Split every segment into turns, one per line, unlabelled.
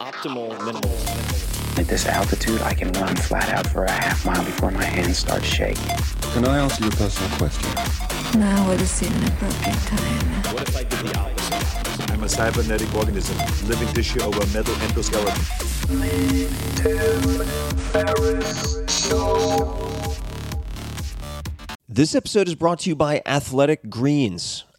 Optimal minimalism.
At this altitude, I can run flat out for a half mile before my hands start shaking.
Can I ask you a personal question?
Now would seem an appropriate time.
What if I did the opposite?
I'm a cybernetic organism, living tissue over a metal endoskeleton.
This episode is brought to you by Athletic Greens.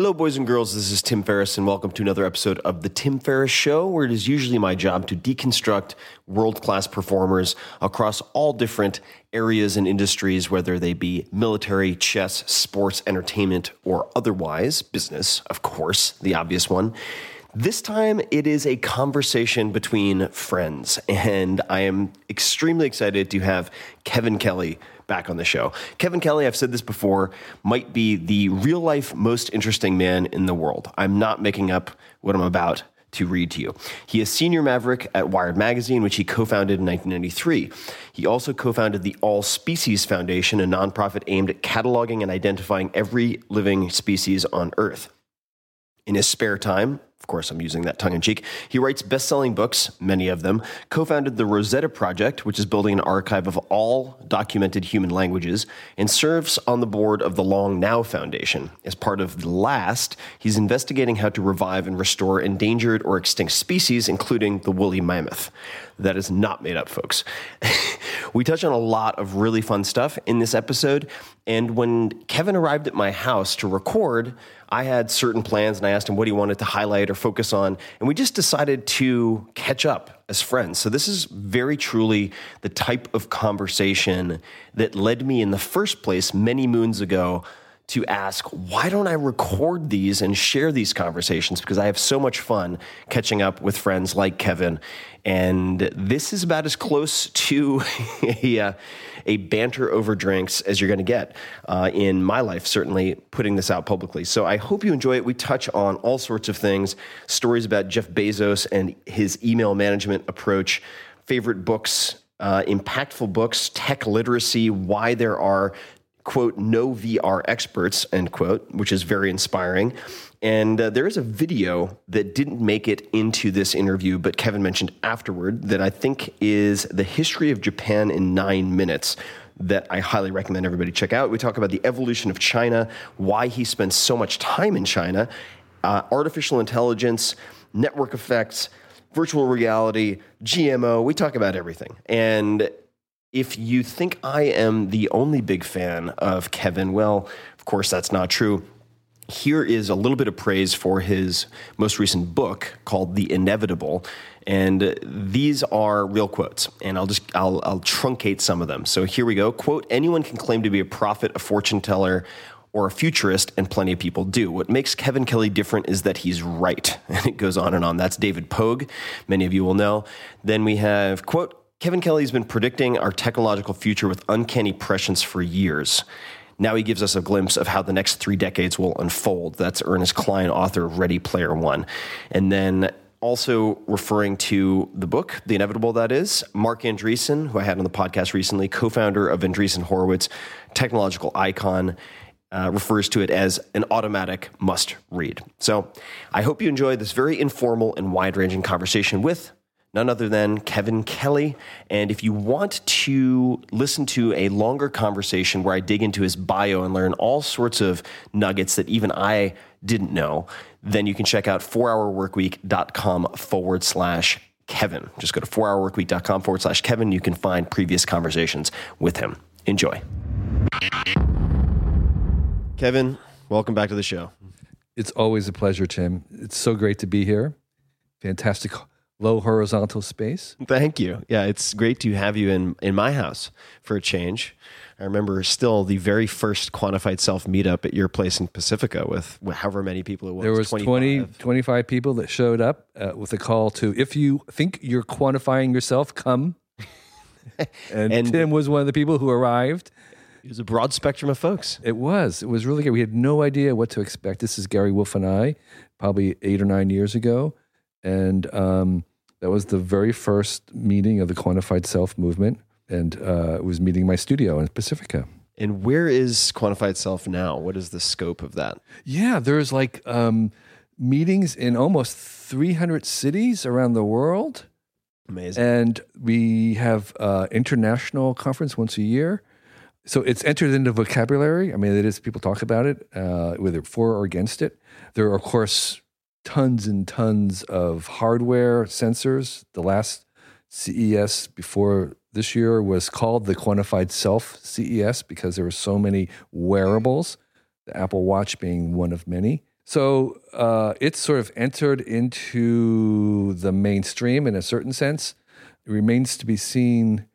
Hello, boys and girls. This is Tim Ferriss, and welcome to another episode of The Tim Ferriss Show, where it is usually my job to deconstruct world class performers across all different areas and industries, whether they be military, chess, sports, entertainment, or otherwise, business, of course, the obvious one. This time it is a conversation between friends, and I am extremely excited to have Kevin Kelly back on the show. Kevin Kelly, I've said this before, might be the real life most interesting man in the world. I'm not making up what I'm about to read to you. He is senior maverick at Wired Magazine, which he co founded in 1993. He also co founded the All Species Foundation, a nonprofit aimed at cataloging and identifying every living species on Earth. In his spare time, of course, I'm using that tongue in cheek. He writes best selling books, many of them, co founded the Rosetta Project, which is building an archive of all documented human languages, and serves on the board of the Long Now Foundation. As part of the last, he's investigating how to revive and restore endangered or extinct species, including the woolly mammoth. That is not made up, folks. we touch on a lot of really fun stuff in this episode. And when Kevin arrived at my house to record, I had certain plans and I asked him what he wanted to highlight or focus on. And we just decided to catch up as friends. So this is very truly the type of conversation that led me in the first place many moons ago to ask, why don't I record these and share these conversations? Because I have so much fun catching up with friends like Kevin. And this is about as close to a, uh, a banter over drinks as you're going to get uh, in my life, certainly putting this out publicly. So I hope you enjoy it. We touch on all sorts of things stories about Jeff Bezos and his email management approach, favorite books, uh, impactful books, tech literacy, why there are quote, no VR experts, end quote, which is very inspiring. And uh, there is a video that didn't make it into this interview, but Kevin mentioned afterward that I think is the history of Japan in nine minutes that I highly recommend everybody check out. We talk about the evolution of China, why he spends so much time in China, uh, artificial intelligence, network effects, virtual reality, GMO. We talk about everything. And if you think I am the only big fan of Kevin, well, of course, that's not true. Here is a little bit of praise for his most recent book called The Inevitable. And these are real quotes, and I'll just I'll, I'll truncate some of them. So here we go. Quote: Anyone can claim to be a prophet, a fortune teller, or a futurist, and plenty of people do. What makes Kevin Kelly different is that he's right. And it goes on and on. That's David Pogue. Many of you will know. Then we have quote. Kevin Kelly's been predicting our technological future with uncanny prescience for years. Now he gives us a glimpse of how the next three decades will unfold. That's Ernest Cline, author of Ready Player One. And then also referring to the book, The Inevitable, that is, Marc Andreessen, who I had on the podcast recently, co founder of Andreessen Horowitz, technological icon. Uh, refers to it as an automatic must read. So I hope you enjoyed this very informal and wide ranging conversation with none other than Kevin Kelly. And if you want to listen to a longer conversation where I dig into his bio and learn all sorts of nuggets that even I didn't know, then you can check out 4hourworkweek.com forward slash Kevin. Just go to 4hourworkweek.com forward slash Kevin. You can find previous conversations with him. Enjoy. Kevin, welcome back to the show.
It's always a pleasure, Tim. It's so great to be here. Fantastic low horizontal space.
Thank you. Yeah, it's great to have you in in my house for a change. I remember still the very first quantified self meetup at your place in Pacifica with however many people it was.
There was 20, 25 people that showed up uh, with a call to if you think you're quantifying yourself, come. and,
And-
Tim was one of the people who arrived.
It was a broad spectrum of folks.
It was. It was really good. We had no idea what to expect. This is Gary Wolf and I, probably eight or nine years ago. And um, that was the very first meeting of the quantified self movement. And uh, it was meeting my studio in Pacifica.
And where is quantified self now? What is the scope of that?
Yeah, there's like um, meetings in almost 300 cities around the world.
Amazing.
And we have uh, international conference once a year. So it's entered into vocabulary. I mean, it is people talk about it, uh, whether for or against it. There are, of course, tons and tons of hardware sensors. The last CES before this year was called the Quantified Self CES because there were so many wearables, the Apple Watch being one of many. So uh, it's sort of entered into the mainstream in a certain sense. It remains to be seen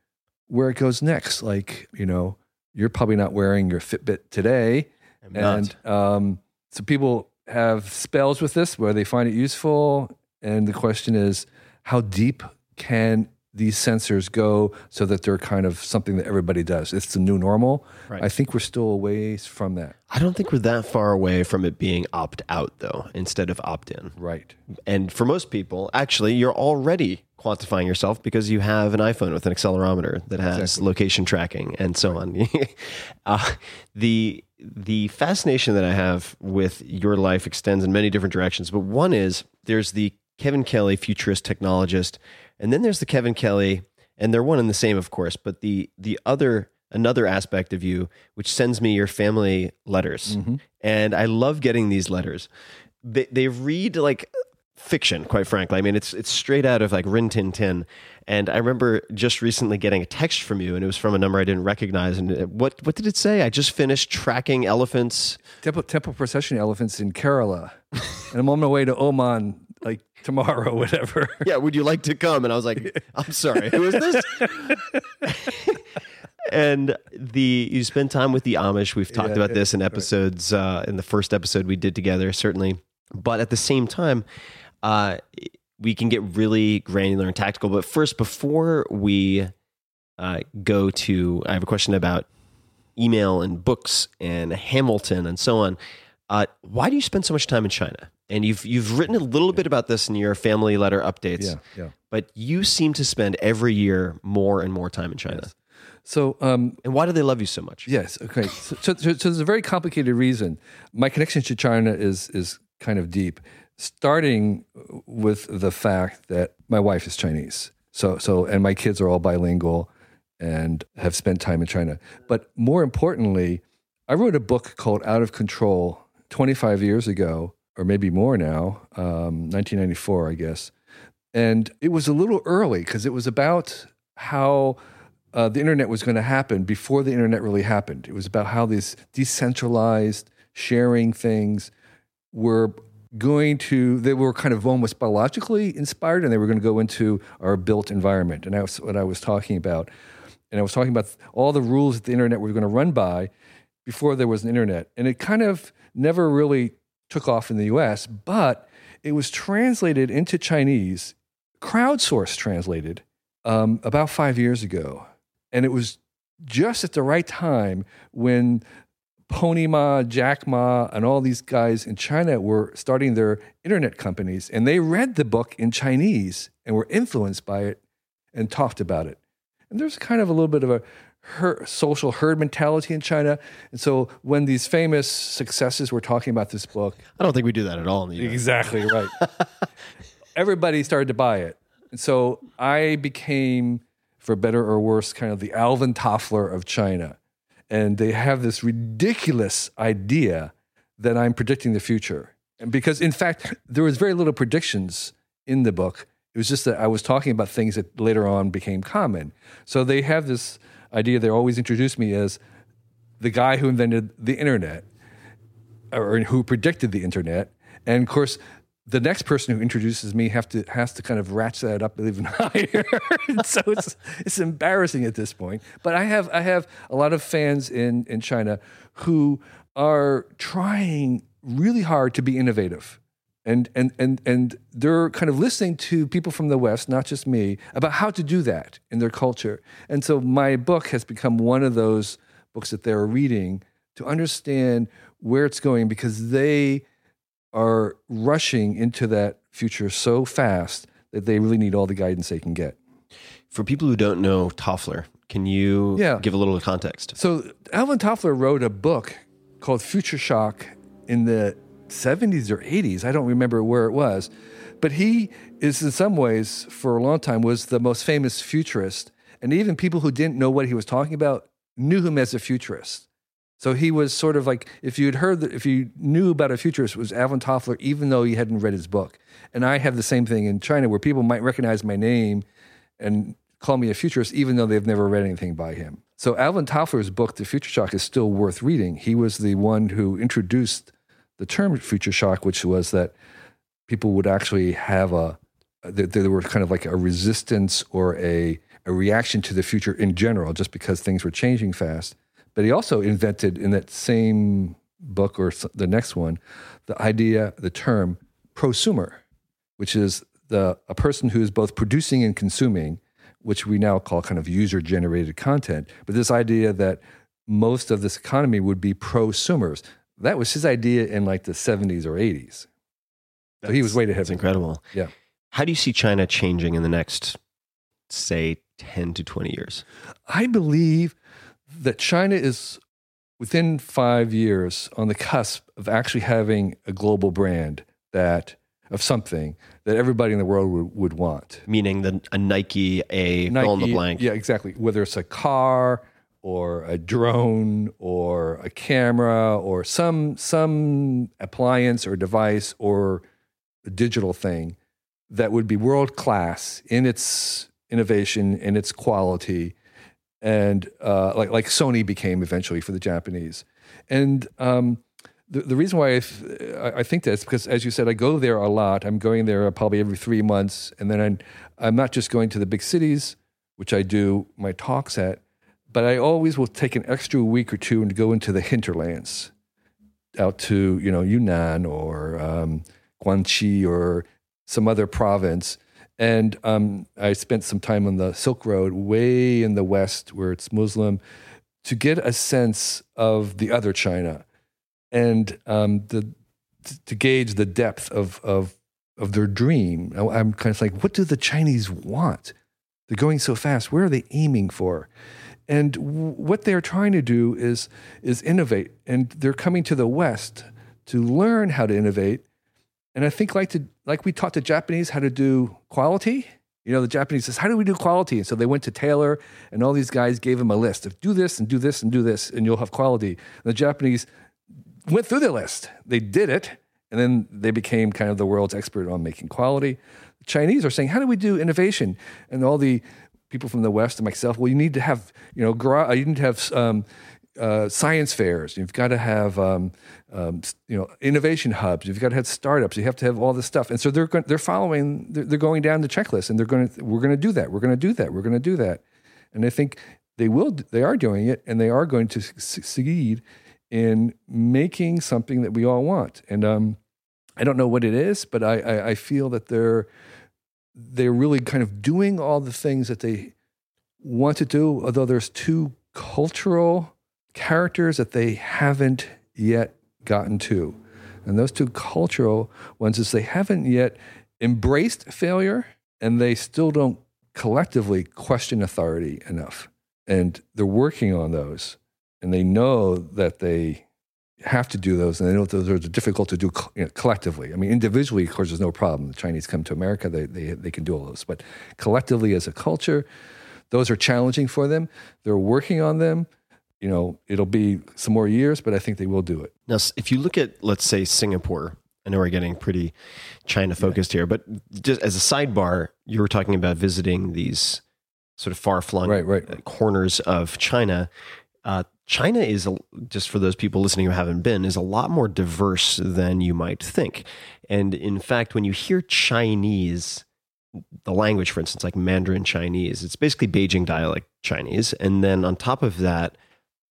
where it goes next. Like, you know, you're probably not wearing your Fitbit today.
I'm
and um, so people have spells with this where they find it useful. And the question is, how deep can these sensors go so that they're kind of something that everybody does? It's the new normal.
Right.
I think we're still a ways from that.
I don't think we're that far away from it being opt out, though, instead of opt in.
Right.
And for most people, actually, you're already quantifying yourself because you have an iPhone with an accelerometer that has
Exactly.
location tracking and so on. uh, the the fascination that I have with your life extends in many different directions, but one is there's the Kevin Kelly futurist technologist, and then there's the Kevin Kelly, and they're one and the same, of course, but the the other another aspect of you which sends me your family letters. Mm-hmm. And I love getting these letters. They they read like fiction, quite frankly. I mean, it's it's straight out of like Rin Tin Tin. And I remember just recently getting a text from you, and it was from a number I didn't recognize. And what what did it say? I just finished tracking elephants.
Temple, temple procession elephants in Kerala. and I'm on my way to Oman like tomorrow, whatever.
Yeah, would you like to come? And I was like, I'm sorry, who is this? and the you spend time with the Amish. We've talked
Yeah,
about
yeah,
this in episodes uh, in the first episode we did together, certainly. But at the same time, uh, we can get really granular and tactical. But first, before we uh, go to, I have a question about email and books and Hamilton and so on. Uh, why do you spend so much time in China? And you've you've written a little bit about this in your family letter updates.
Yeah, yeah.
But you seem to spend every year more and more time in China.
So um,
And why do they love you so much?
Yes. Okay. So, so, so there's a very complicated reason. My connection to China is is kind of deep, starting with the fact that my wife is Chinese. So so and my kids are all bilingual and have spent time in China. But more importantly, I wrote a book called Out of Control 25 years ago, or maybe more now, um, 1994, I guess. And it was a little early because it was about how uh, the internet was going to happen before the internet really happened. It was about how these decentralized sharing things were going to, they were kind of almost biologically inspired and they were going to go into our built environment. And that's what I was talking about. And I was talking about all the rules that the internet was going to run by before there was an internet. And it kind of never really took off in the US, but it was translated into Chinese, crowdsourced translated um, about five years ago. And it was just at the right time when Pony Ma, Jack Ma, and all these guys in China were starting their internet companies. And they read the book in Chinese and were influenced by it and talked about it. And there's kind of a little bit of a her, social herd mentality in China. And so when these famous successes were talking about this book,
I don't think we do that at all in the
Exactly right. Everybody started to buy it. And so I became, for better or worse, kind of the Alvin Toffler of China. And they have this ridiculous idea that I'm predicting the future. And because, in fact, there was very little predictions in the book. It was just that I was talking about things that later on became common. So they have this idea, they always introduce me as the guy who invented the internet or who predicted the internet. And of course, the next person who introduces me have to has to kind of ratchet that up even higher. so it's it's embarrassing at this point. But I have I have a lot of fans in in China who are trying really hard to be innovative. And and and and they're kind of listening to people from the West, not just me, about how to do that in their culture. And so my book has become one of those books that they're reading to understand where it's going because they are rushing into that future so fast that they really need all the guidance they can get.
For people who don't know Toffler, can you
Yeah.
give a little context?
So Alvin Toffler wrote a book called Future Shock in the 70s or 80s. I don't remember where it was. But he is in some ways for a long time was the most famous futurist and even people who didn't know what he was talking about knew him as a futurist. So he was sort of like if you had heard that if you knew about a futurist it was Alvin Toffler even though you hadn't read his book. And I have the same thing in China where people might recognize my name and call me a futurist even though they've never read anything by him. So Alvin Toffler's book, The Future Shock, is still worth reading. He was the one who introduced the term future shock, which was that people would actually have a there were kind of like a resistance or a a reaction to the future in general, just because things were changing fast. But he also invented in that same book or the next one the idea, the term prosumer, which is the a person who is both producing and consuming, which we now call kind of user generated content. But this idea that most of this economy would be prosumers. That was his idea in like the 70s or 80s. So he was way ahead.
It's incredible.
Yeah.
How do you see China changing in the next, say, 10 to 20 years?
I believe that China is within five years on the cusp of actually having a global brand that of something that everybody in the world would, would want.
Meaning the, a Nike, a fill in the blank.
Yeah, exactly. Whether it's a car or a drone or a camera or some some appliance or device or a digital thing that would be world class in its innovation and its quality and uh, like like Sony became eventually for the Japanese. And um, the, the reason why I, th- I think that's because, as you said, I go there a lot. I'm going there probably every three months, and then I'm, I'm not just going to the big cities, which I do my talks at, but I always will take an extra week or two and go into the hinterlands, out to you know Yunnan or um, Guangxi or some other province. And um, I spent some time on the Silk Road, way in the west, where it's Muslim, to get a sense of the other China and um, the to gauge the depth of of of their dream. I'm kind of like, what do the Chinese want? They're going so fast. Where are they aiming for? And what they're trying to do is is innovate, and they're coming to the West to learn how to innovate. And I think like to like we taught the Japanese how to do quality. You know, the Japanese says, "How do we do quality?" And so they went to Taylor, and all these guys gave them a list of do this and do this and do this, and you'll have quality. And the Japanese went through the list. They did it, and then they became kind of the world's expert on making quality. The Chinese are saying, how do we do innovation? And all the people from the West and myself, well, you need to have, you know, gra- you need to have um, uh, science fairs. You've got to have, um, um, you know, innovation hubs. You've got to have startups. You have to have all this stuff. And so they're go- they're following. They're, they're going down the checklist, and they're going to. We're going to do that. We're going to do that. We're going to do that. And I think they will. They are doing it, and they are going to succeed in making something that we all want. And um, I don't know what it is, but I, I, I feel that they're they're really kind of doing all the things that they want to do, although there's two cultural characters that they haven't yet gotten to. And those two cultural ones is they haven't yet embraced failure and they still don't collectively question authority enough. And they're working on those. And they know that they have to do those, and they know those are difficult to do you know, collectively. I mean, individually, of course, there's no problem. The Chinese come to America, they, they, they can do all those. But collectively, as a culture, those are challenging for them. They're working on them. You know, it'll be some more years, but I think they will do it.
Now, if you look at, let's say, Singapore, I know we're getting pretty China focused here, but just as a sidebar, you were talking about visiting these sort of far flung
Right, right.
corners of China. Uh, China is, just for those people listening who haven't been, is a lot more diverse than you might think. And in fact, when you hear Chinese, the language, for instance, like Mandarin Chinese, it's basically Beijing dialect Chinese. And then on top of that,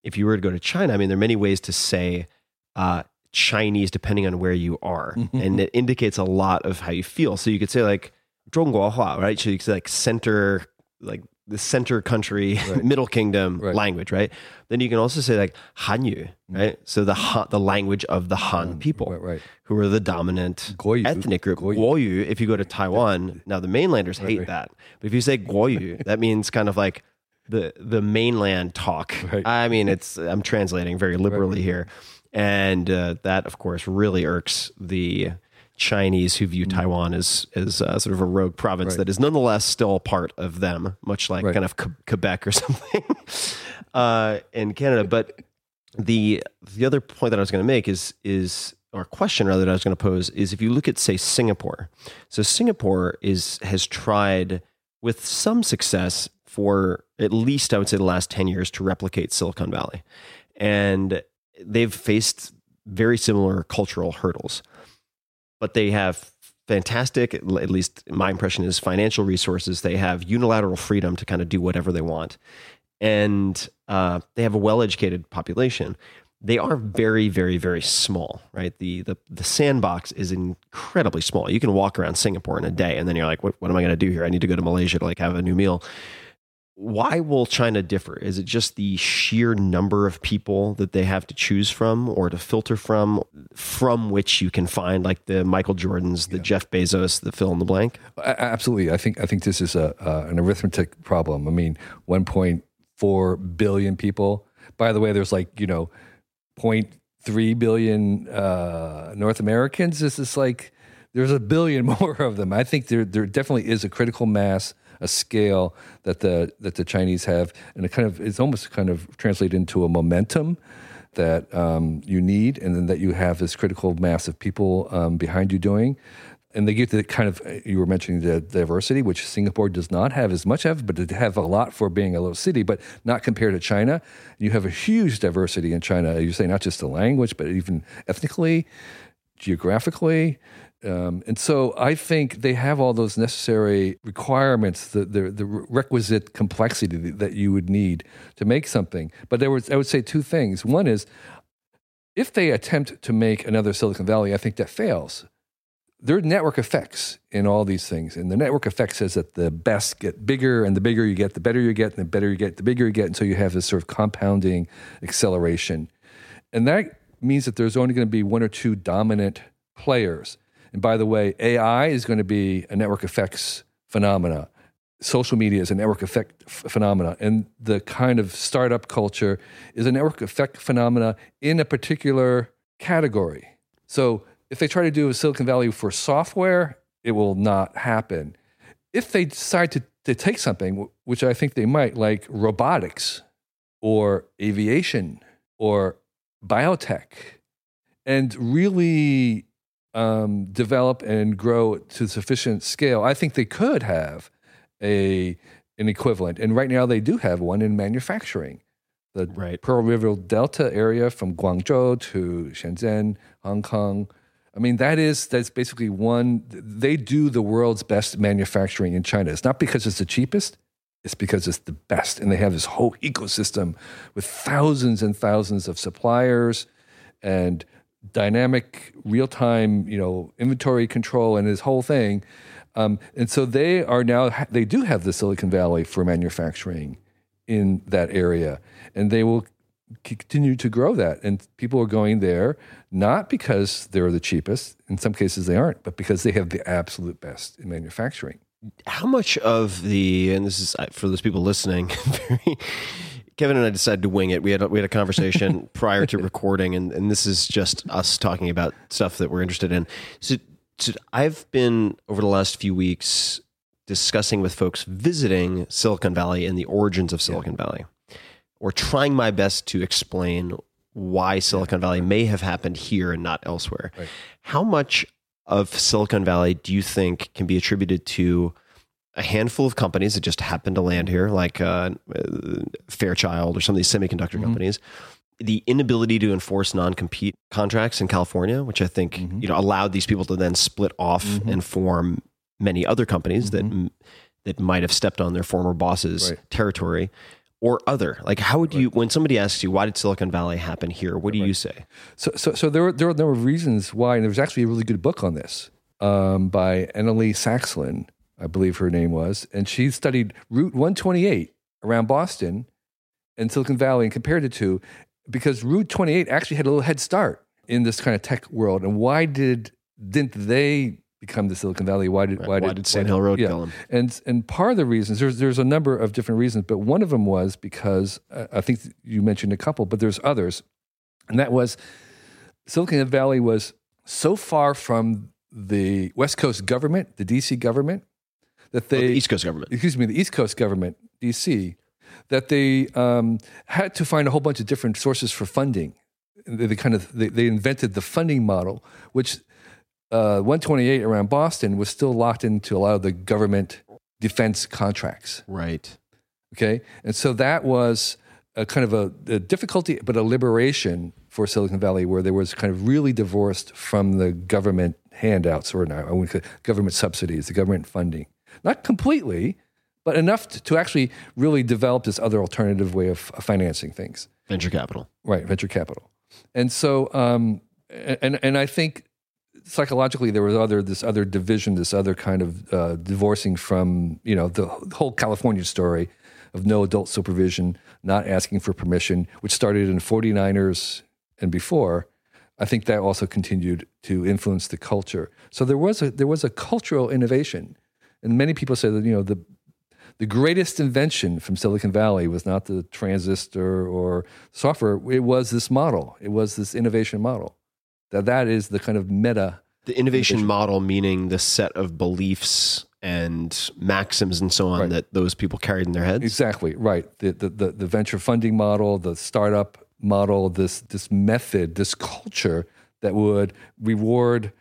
if you were to go to China, I mean, there are many ways to say uh, Chinese depending on where you are, mm-hmm. and it indicates a lot of how you feel. So you could say like Zhongguohua, right? So you could say like center, like the center country, right. middle kingdom
right.
language, right? Then you can also say like Hanyu, mm. right? So the ha- the language of the Han mm, people,
right,
who are the dominant ethnic group. Guoyu. If you go to Taiwan, now the mainlanders hate that, but if you say Guoyu, that means kind of like the the mainland talk.
Right.
I mean, it's I'm translating very liberally here, and uh, that of course really irks the Chinese who view Taiwan as as uh, sort of a rogue province
Mm. Right.
that is nonetheless still a part of them, much like
Right.
kind of Que- Quebec or something uh, in Canada. But the the other point that I was going to make is is or question rather that I was going to pose is if you look at say Singapore. So Singapore is has tried with some success for at least I would say the last 10 years to replicate Silicon Valley. And they've faced very similar cultural hurdles. But they have fantastic at least my impression is financial resources. They have unilateral freedom to kind of do whatever they want. And uh, they have a well-educated population. They are very very very small right? The, the the sandbox is incredibly small. You can walk around singapore in a day and then you're like what, what am i going to do here? I need to go to malaysia to like have a new meal why will china differ is it just the sheer number of people that they have to choose from or to filter from from which you can find like the michael jordans the jeff bezos the fill in the blank
Absolutely, I think I think this is a uh, an arithmetic problem. I mean, 1.4 billion people. By the way, there's like you know, 0.3 billion uh, North Americans. This is like there's a billion more of them. I think there there definitely is a critical mass, a scale that the that the Chinese have, and it kind of it's almost kind of translated into a momentum that um, you need, and then that you have this critical mass of people um, behind you doing. And they get the kind of you were mentioning the diversity, which Singapore does not have as much of, but they have a lot for being a little city, but not compared to China. You have a huge diversity in China. You say not just the language, but even ethnically, geographically. Um, and so I think they have all those necessary requirements, the, the, the requisite complexity that you would need to make something. But there was, I would say two things. One is if they attempt to make another Silicon Valley, I think that fails. There are network effects in all these things. And the network effect says that the best get bigger, and the bigger you get, the better you get, and the better you get, the bigger you get. And so you have this sort of compounding acceleration. And that means that there's only going to be one or two dominant players. And by the way, AI is going to be a network effects phenomena. Social media is a network effect f- phenomena. And the kind of startup culture is a network effect phenomena in a particular category. So if they try to do a Silicon Valley for software, it will not happen. If they decide to, to take something, which I think they might, like robotics or aviation or biotech, and really um, develop and grow to sufficient scale, I think they could have a an equivalent. And right now, they do have one in manufacturing. The
Right.
Pearl River Delta area from Guangzhou to Shenzhen, Hong Kong. I mean, that is that's basically one. They do the world's best manufacturing in China. It's not because it's the cheapest; it's because it's the best, and they have this whole ecosystem with thousands and thousands of suppliers and dynamic, real-time, you know, inventory control and this whole thing. Um, and so they are now they do have the Silicon Valley for manufacturing in that area, and they will continue to grow that. And people are going there not because they're the cheapest. In some cases, they aren't, but because they have the absolute best in manufacturing.
How much of the and this is for those people listening, very, Kevin and I decided to wing it. We had a, we had a conversation prior to recording, and, and this is just us talking about stuff that we're interested in. So, so I've been over the last few weeks discussing with folks visiting Silicon Valley and the origins of Silicon Valley, or trying my best to explain why Silicon Valley may have happened here and not elsewhere. How much of Silicon Valley do you think can be attributed to a handful of companies that just happened to land here, like uh, Fairchild or some of these semiconductor companies? The inability to enforce non-compete contracts in California, which I think you know allowed these people to then split off and form many other companies that m- that might have stepped on their former boss's
Right.
territory, or other. Like, how would you when somebody asks you why did Silicon Valley happen here? What do you say?
So, so, so there, were, there were a number of reasons why, and there was actually a really good book on this um, by Annalee Saxlin, I believe her name was, and she studied Route 128 around Boston and Silicon Valley and compared the two, because Route 28 actually had a little head start in this kind of tech world. And why did didn't they become the Silicon Valley? Why did
Why did Sand Hill Road
yeah.
kill?
And and part of the reasons there's there's a number of different reasons, but one of them was because uh, I think you mentioned a couple, but there's others, and that was Silicon Valley was so far from the West Coast government, the DC government, that
Oh,
they
the East Coast government.
excuse me, the East Coast government, DC, that they um, had to find a whole bunch of different sources for funding. They, they kind of they, they invented the funding model, which uh, 128 around Boston was still locked into a lot of the government defense contracts.
Right.
Okay, and so that was a kind of a, a difficulty, but a liberation for Silicon Valley, where there was kind of really divorced from the government handouts or not, I would say government subsidies, the government funding. Not completely, but enough to, to actually really develop this other alternative way of, financing things.
Venture capital.
Right, venture capital. And so, um, and and I think psychologically there was other this other division, this other kind of uh, divorcing from you know the whole California story of no adult supervision, not asking for permission, which started in 49ers and before. I think that also continued to influence the culture. So there was a there was a cultural innovation, and many people say that you know the the greatest invention from Silicon Valley was not the transistor or software. It was this model. It was this innovation model. That that is the kind of meta.
The innovation model meaning the set of beliefs and maxims and so on
Right.
that those people carried in their heads.
Exactly right. The, the the the venture funding model, the startup model, this this method, this culture that would reward.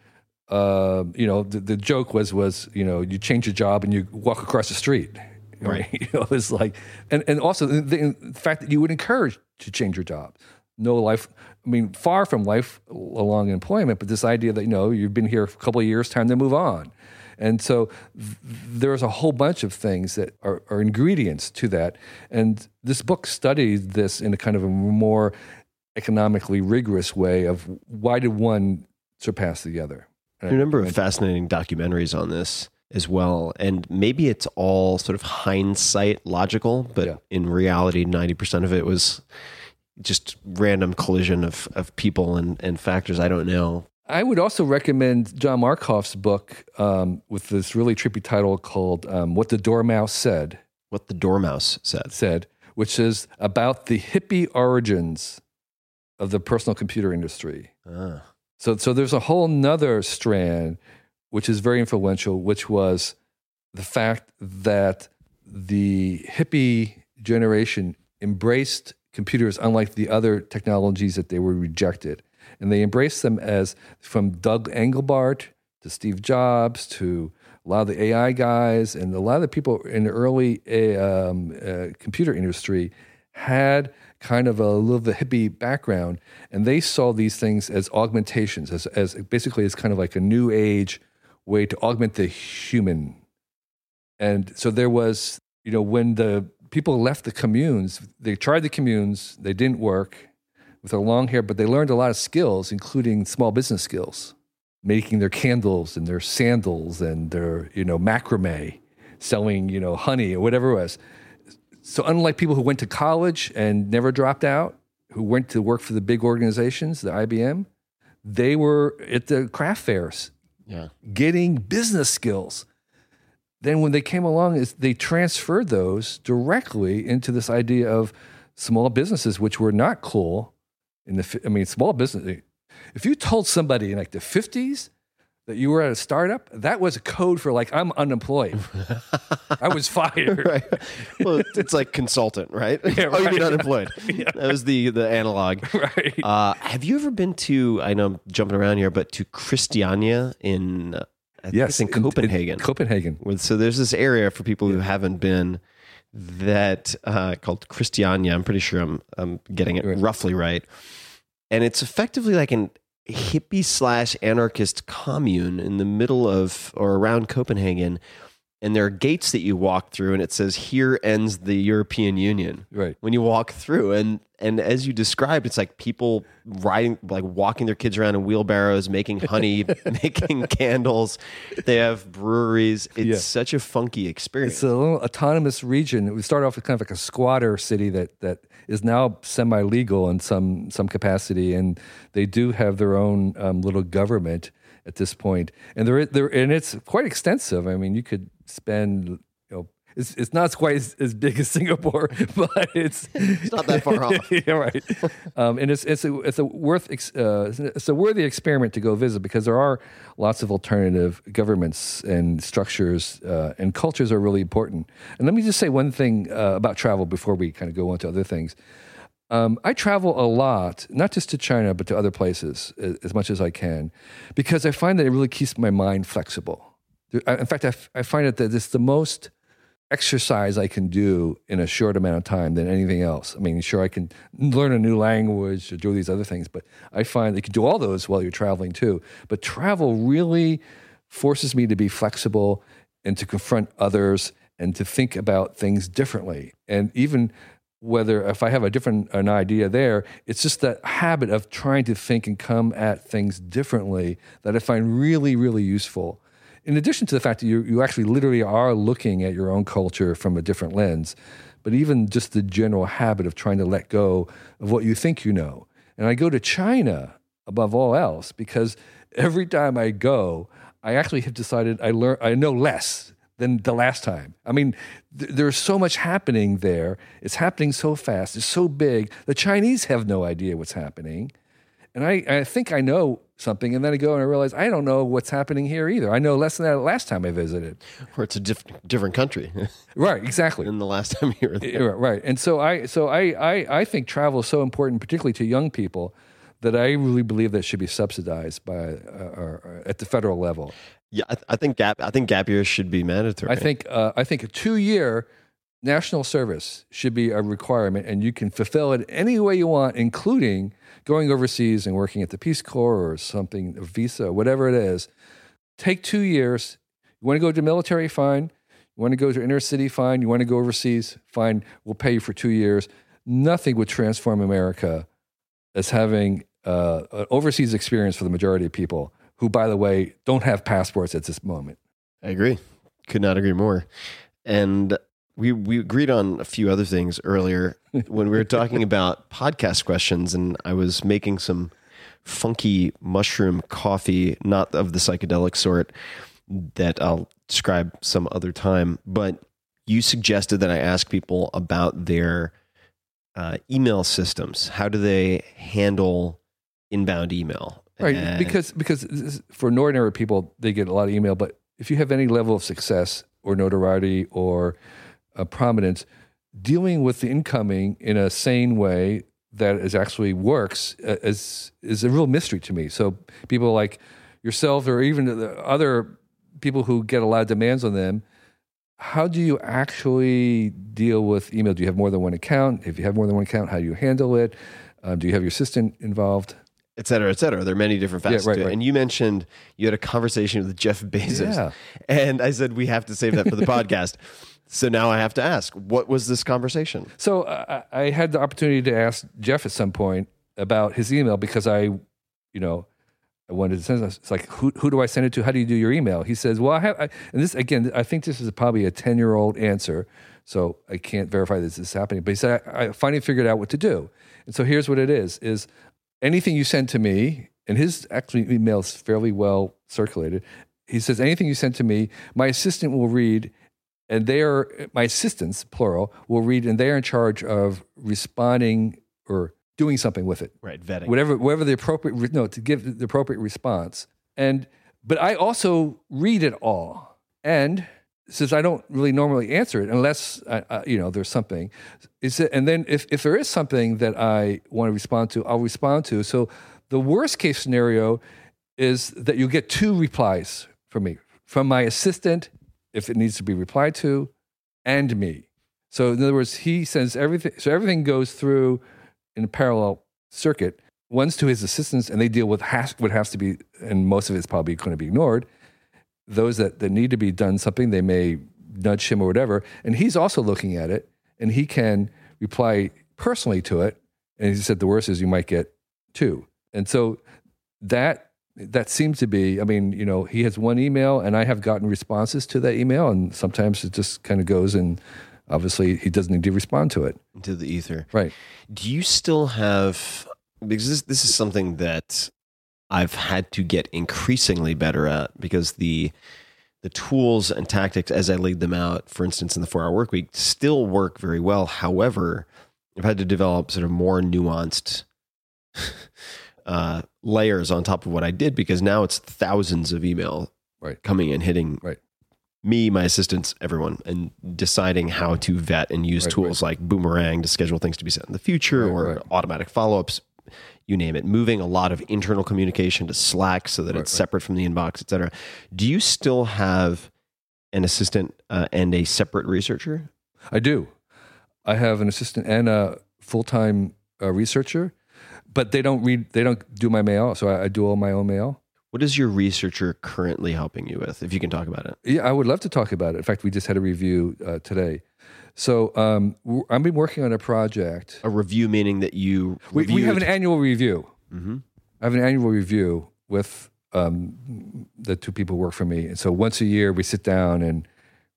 Uh, you know, the, the joke was was you know you change your job and you walk across the street.
Right.
you know, it's like, and and also the, the fact that you would encourage to change your job. No life. I mean, far from lifelong employment, but this idea that you know you've been here for a couple of years, time to move on. And so th- there's a whole bunch of things that are, are ingredients to that. And this book studied this in a kind of a more economically rigorous way of why did one surpass the other.
There are a number of fascinating documentaries on this as well. And maybe it's all sort of hindsight logical, but
Yeah.
in reality, 90% of it was just random collision of, of people and, and factors. I don't know.
I would also recommend John Markoff's book um, with this really trippy title called um, "What the Dormouse Said."
What the Dormouse said.
Said, which is about the hippie origins of the personal computer industry.
Ah.
So, so there's a whole nother strand which is very influential, which was the fact that the hippie generation embraced computers unlike the other technologies that they were rejected. and they embraced them as from Doug Engelbart to Steve Jobs to a lot of the AI guys and a lot of the people in the early uh, um, uh, computer industry had kind of a little bit hippie background, and they saw these things as augmentations, as, as basically as kind of like a new age way to augment the human. And so there was, you know, when the people left the communes, they tried the communes, they didn't work with their long hair, but they learned a lot of skills, including small business skills, making their candles and their sandals and their, you know, macrame, selling, you know, honey or whatever it was. So unlike people who went to college and never dropped out, who went to work for the big organizations, the IBM, they were at the craft fairs
Yeah.
getting business skills. Then when they came along, they transferred those directly into this idea of small businesses, which were not cool. In the, I mean, small business. If you told somebody in like the fifties that you were at a startup, that was a code for like I'm unemployed. I was fired.
right. Well, it's- like consultant, right?
Yeah,
oh, you mean
right.
unemployed? That was the the analog.
Right.
Uh, have you ever been to? I know I'm jumping around here, but to Christiania in I think it's in Copenhagen.
Copenhagen.
So there's this area for people who haven't been that uh, called Christiania. I'm pretty sure I'm I'm getting it
Right.
roughly right, and it's effectively like an hippie slash anarchist commune in the middle of or around Copenhagen. And there are gates that you walk through, and it says, "Here ends the European Union."
Right.
When you walk through, and and as you described, it's like people riding, like walking their kids around in wheelbarrows, making honey, making candles. They have breweries. It's
Yeah.
such a funky experience.
It's a little autonomous region. We started off with kind of like a squatter city that that is now semi-legal in some some capacity, and they do have their own um, little government at this point, and they're they're and it's quite extensive. I mean, you could spend you know. It's, it's not quite as, as big as Singapore, but it's it's
not that far off.
yeah, right. Um, and it's it's a it's a worth ex- uh, it's a worthy experiment to go visit because there are lots of alternative governments and structures uh, and cultures are really important. And let me just say one thing uh, about travel before we kind of go on to other things. Um, I travel a lot, not just to China, but to other places as, as much as I can, because I find that it really keeps my mind flexible. In fact, I, f- I find it that it's the most exercise I can do in a short amount of time than anything else. I mean, sure, I can learn a new language or do these other things, but I find you can do all those while you're traveling too. But travel really forces me to be flexible and to confront others and to think about things differently. And even whether if I have a different an idea there, it's just that habit of trying to think and come at things differently that I find really, really useful in addition to the fact that you, you actually literally are looking at your own culture from a different lens, but even just the general habit of trying to let go of what you think you know. And I go to China above all else because every time I go, I actually have decided I learn I know less than the last time. I mean, th- there's so much happening there. It's happening so fast. It's so big. The Chinese have no idea what's happening. And I, I think I know something, and then I go and I realize I don't know what's happening here either. I know less than that last time I visited.
or it's a diff- different country
Right, exactly.
than the last time you were there.
Right, and so I, so I, I, I think travel is so important, particularly to young people, that I really believe that should be subsidized by uh, or, or at the federal level.
Yeah, I, I think gap. I think gap years should be mandatory.
I think, uh, I think a two-year national service should be a requirement, and you can fulfill it any way you want, including going overseas and working at the Peace Corps or something, a visa, whatever it is. Take two years. You want to go to military? Fine. You want to go to inner city? Fine. You want to go overseas? Fine. We'll pay you for two years. Nothing would transform America as having uh, an overseas experience for the majority of people who, by the way, don't have passports at this moment.
I agree. Could not agree more. And we we agreed on a few other things earlier when we were talking about podcast questions, and I was making some funky mushroom coffee, not of the psychedelic sort, that I'll describe some other time. But you suggested that I ask people about their uh, email systems. How do they handle inbound email?
Right,
And-
because because is- for ordinary people, they get a lot of email. But if you have any level of success or notoriety or uh, prominence, dealing with the incoming in a sane way that is actually works uh, is is a real mystery to me. So people like yourself or even the other people who get a lot of demands on them, how do you actually deal with email? Do you have more than one account? If you have more than one account, how do you handle it? Um, do you have your assistant involved?
et cetera, et cetera. There are many different facets
right,
to it.
right.
And you mentioned you had a conversation with Jeff Bezos.
Yeah.
And I said, we have to save that for the podcast. So now I have to ask, what was this conversation?
So uh, I had the opportunity to ask Jeff at some point about his email because I, you know, I wanted to send. It. It's like, who who do I send it to? How do you do your email? He says, well, I have, I, and this again, I think this is probably a ten year old answer, so I can't verify that this is happening. But he said, I, I finally figured out what to do, and so here's what it is: is anything you send to me, and his actually email is fairly well circulated. He says, anything you send to me, my assistant will read and they are my assistants plural will read and they are in charge of responding or doing something with it.
Right, vetting.
whatever whatever the appropriate re- no to give the appropriate response. And but i also read it all. And since i don't really normally answer it unless I, I, you know there's something is it, and then if, if there is something that i want to respond to i'll respond to. So the worst case scenario is that you get two replies from me from my assistant if it needs to be replied to and me so in other words he sends everything so everything goes through in a parallel circuit. One's to his assistants, and they deal with has, what has to be, and most of it's probably going to be ignored. Those that, that need to be done something, they may nudge him or whatever. And he's also looking at it, and he can reply personally to it. And he said the worst is you might get two. And so that that seems to be. I mean, you know, he has one email, and I have gotten responses to that email, and sometimes it just kind of goes and. Obviously, he doesn't need to respond to it.
into the ether.
Right.
Do you still have because this this is something that I've had to get increasingly better at because the the tools and tactics as I laid them out, for instance, in the four hour work week, still work very well. However, I've had to develop sort of more nuanced uh, layers on top of what I did because now it's thousands of email
Right.
coming and hitting
Right.
me, my assistants, everyone, and deciding how to vet and use
Right,
tools like Boomerang to schedule things to be sent in the future or automatic follow ups, you name it. Moving a lot of internal communication to Slack so that it's separate from the inbox, et cetera. Do you still have an assistant uh, and a separate researcher?
I do. I have an assistant and a full time uh, researcher, but they don't read. They don't do my mail, so I, I do all my own mail.
What is your researcher currently helping you with, if you can talk about it?
Yeah, I would love to talk about it. In fact, we just had a review uh, today. So um, w- I've been working on a project.
A review meaning that you
We, we have an annual review.
Mhm.
I have an annual review with um, the two people who work for me, and so once a year we sit down and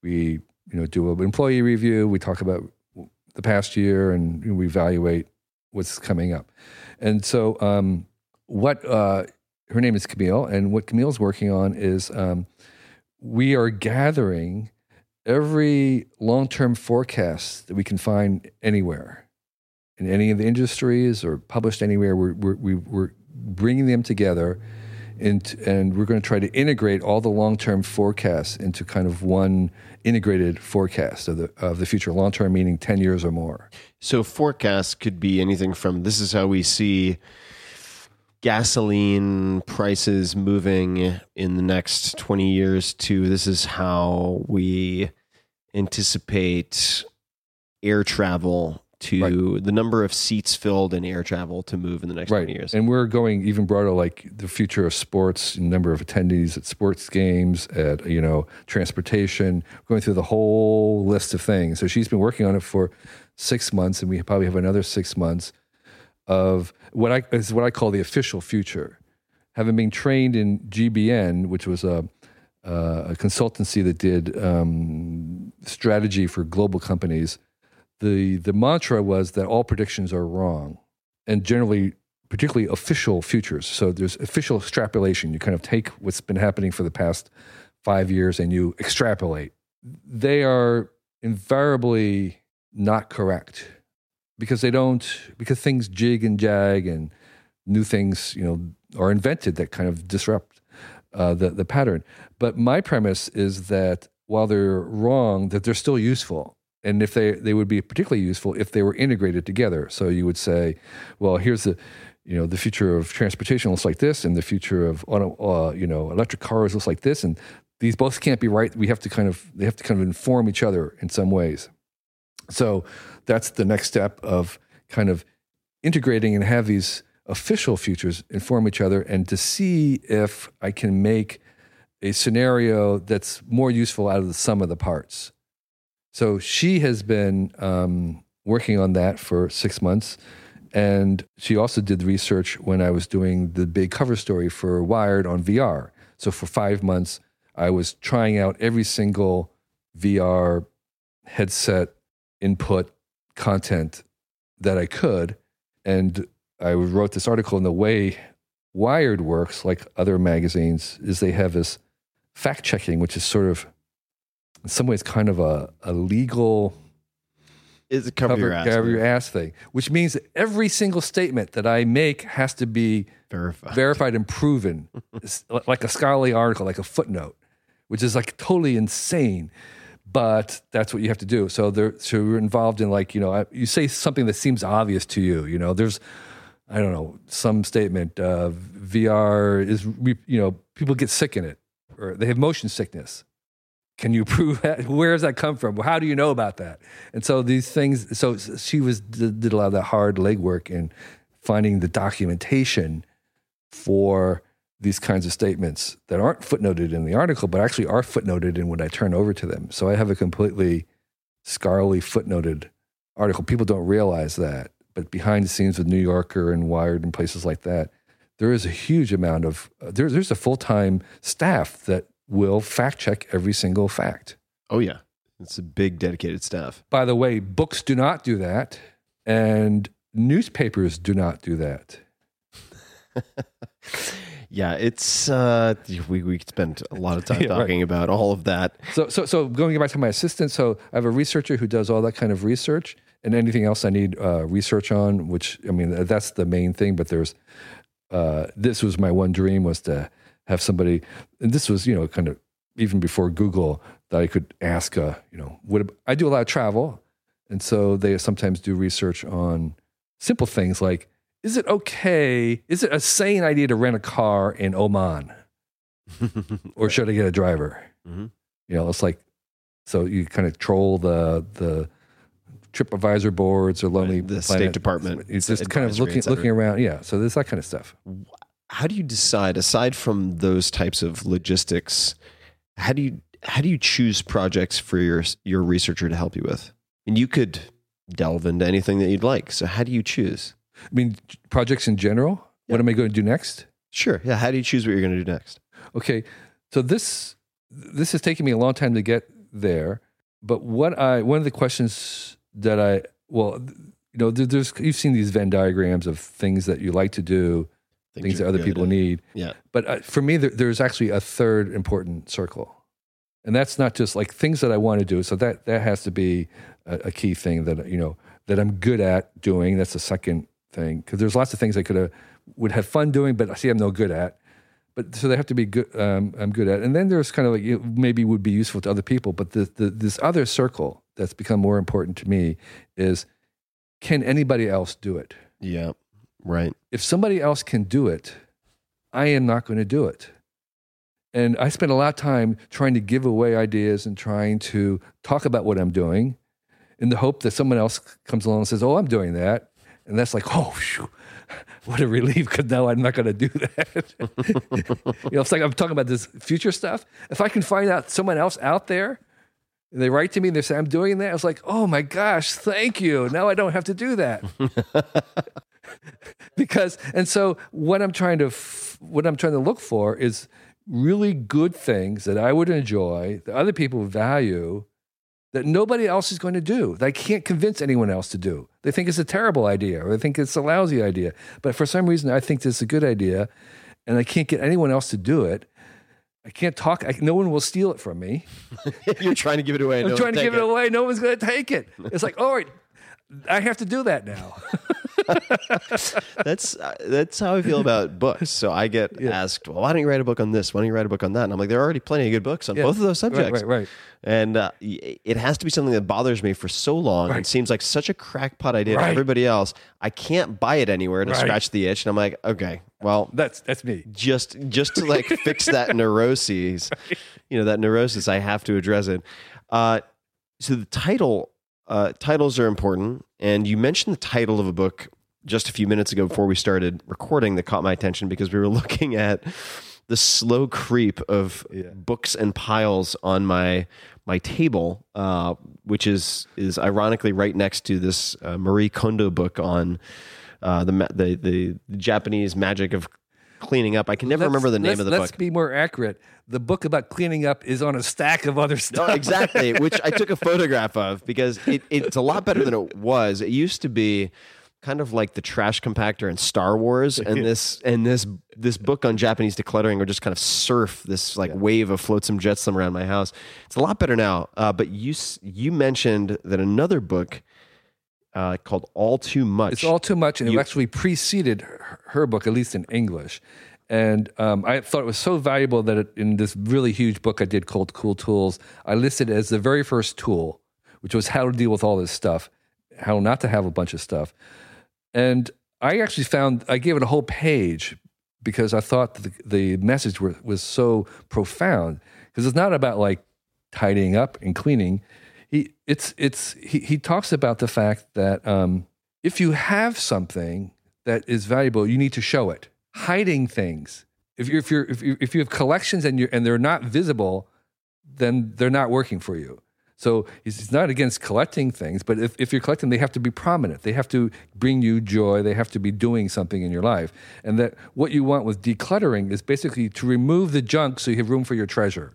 we you know do an employee review. We talk about the past year and you know, we evaluate what's coming up. And so um, what uh, her name is Camille, and what Camille's working on is um, we are gathering every long-term forecast that we can find anywhere in any of the industries or published anywhere. We're, we're, we- we're bringing them together, and, and we're going to try to integrate all the long-term forecasts into kind of one integrated forecast of the of the future. Long-term meaning ten years or more.
So forecasts could be anything from this is how we see gasoline prices moving in the next 20 years to this is how we anticipate air travel to the number of seats filled in air travel to move in the next 20 years.
And we're going even broader, like the future of sports, number of attendees at sports games, at you know transportation, going through the whole list of things. So she's been working on it for six months, and we probably have another six months of what I is what I call the official future. Having been trained in GBN, which was a uh, a consultancy that did um, strategy for global companies, the the mantra was that all predictions are wrong, and generally, particularly official futures. So there's official extrapolation. You kind of take what's been happening for the past five years and you extrapolate. They are invariably not correct because they don't because things jig and jag and new things you know are invented that kind of disrupt uh, the the pattern. But my premise is that while they're wrong, that they're still useful and if they they would be particularly useful if they were integrated together. So you would say, well, here's the you know the future of transportation looks like this, and the future of auto, uh, you know electric cars looks like this, and these both can't be right. We have to kind of they have to kind of inform each other in some ways. So that's the next step of kind of integrating and have these official futures inform each other and to see if I can make a scenario that's more useful out of the sum of the parts. So she has been um, working on that for six months. And she also did research when I was doing the big cover story for Wired on VR. So for five months, I was trying out every single VR headset input content that I could. And I wrote this article, in the way Wired works, like other magazines, is they have this fact checking, which is sort of, in some ways, kind of a, a legal
Is it cover, your ass?
cover your ass thing, which means that every single statement that I make has to be
Verify.
verified and proven, like a scholarly article, like a footnote, which is like totally insane. But that's what you have to do. So there, so we're involved in like you know, you say something that seems obvious to you. You know, there's, I don't know, some statement. Uh, VR is, you know, people get sick in it, or they have motion sickness. Can you prove that? Where does that come from? How do you know about that? And so these things. So she was did, a lot of that hard legwork in finding the documentation for these kinds of statements that aren't footnoted in the article, but actually are footnoted in when I turn over to them. So I have a completely scholarly footnoted article. People don't realize that, but behind the scenes with New Yorker and Wired and places like that, there is a huge amount of uh, there's there's a full time staff that will fact check every single fact.
Oh yeah, it's a big dedicated staff.
By the way, books do not do that, and newspapers do not do that.
Yeah, it's uh, we we spend a lot of time
Yeah, right.
talking about all of that.
So, so, so going back to my assistant, so I have a researcher who does all that kind of research and anything else I need uh, research on. Which I mean, that's the main thing. But there's uh, this was my one dream was to have somebody, and this was you know kind of even before Google that I could ask. Uh, you know, would I do a lot of travel, and so they sometimes do research on simple things like. Is it okay? Is it a sane idea to rent a car in Oman? or should I get a driver?
Mhm.
You know, it's like so you kind of troll the the TripAdvisor boards or Lonely
Right, the
Planet.
State Department
It's just kind of looking looking around. Yeah, so there's that kind of stuff.
How do you decide, aside from those types of logistics, how do you how do you choose projects for your your researcher to help you with? And you could delve into anything that you'd like. So how do you choose?
I mean, projects in general. What am I going to do next?
Sure. Yeah. How do you choose what you're going to do next?
Okay, so this this has taken me a long time to get there. But what I one of the questions that I well, you know, there's you've seen these Venn diagrams of things that you like to do, things, that other people
at.
need.
Yeah.
But uh, for me, there, there's actually a third important circle, and that's not just like things that I want to do. So that that has to be a, a key thing that you know that I'm good at doing. That's the second thing because there's lots of things I could have would have fun doing, but I see I'm no good at. But so they have to be good. Um, I'm good at, and then there's kind of like you know, maybe would be useful to other people. But the, the, this other circle that's become more important to me is can anybody else do it?
Yeah. Right.
if somebody else can do it, I am not going to do it. And I spend a lot of time trying to give away ideas and trying to talk about what I'm doing in the hope that someone else comes along and says, Oh, I'm doing that. And that's like, Oh, phew, what a relief because now I'm not going to do that. you know, it's like I'm talking about this future stuff. If I can find out someone else out there and they write to me and they say, I'm doing that, I was like, Oh my gosh, thank you. Now I don't have to do that because and so what i'm trying to f- what i'm trying to look for is really good things that i would enjoy that other people value that nobody else is going to do that i can't convince anyone else to do. They think it's a terrible idea or they think it's a lousy idea. But for some reason i think this is a good idea and i can't get anyone else to do it. I can't talk I, no one will steal it from me.
You're trying to give it away.
i'm
no
trying to give it away. No one's going to take it. It's like all right i have to do that now
that's uh, that's how I feel about books. So I get asked, "Well, why don't you write a book on this? Why don't you write a book on that?" And I'm like, "There are already plenty of good books on
Yeah.
both of those subjects."
right, right.
And uh, it has to be something that bothers me for so long. It
Right.
seems like such a crackpot idea to
Right.
everybody else. I can't buy it anywhere to
Right.
scratch the itch. And I'm like, okay, well,
That's that's me.
just just to like fix that neuroses, you know, that neurosis, I have to address it. Uh, so the title, uh, titles are important, and you mentioned the title of a book just a few minutes ago before we started recording that caught my attention because we were looking at the slow creep of books and piles on my my table, uh, which is is ironically right next to this uh, Marie Kondo book on uh, the, the the Japanese magic of cleaning up. I can never
Let's-
remember the name
let's-
of the book let's
be more accurate. The book about cleaning up is on a stack of other stuff.
Oh, exactly, which I took a photograph of because it, it's a lot better than it was. It used to be kind of like the trash compactor in Star Wars, and this and this this book on Japanese decluttering or just kind of surf this like wave of flotsam jetsam around my house. It's a lot better now. Uh, but you you mentioned that another book uh, called All Too Much.
It's all too much, and
You-
it actually preceded her, her book, at least in English. And um, I thought it was so valuable that it, in this really huge book I did called Cool Tools, I listed it as the very first tool, which was how to deal with all this stuff, how not to have a bunch of stuff. And I actually found I gave it a whole page because I thought the, the message were, was so profound. Because it's not about like tidying up and cleaning. He it's it's he, he talks about the fact that um, if you have something that is valuable, you need to show it. Hiding things. If you're if you're if you if you have collections and you and they're not visible, then they're not working for you. So he's he's not against collecting things, but if, if you're collecting, they have to be prominent. They have to bring you joy. They have to be doing something in your life. And that what you want with decluttering is basically to remove the junk so you have room for your treasure.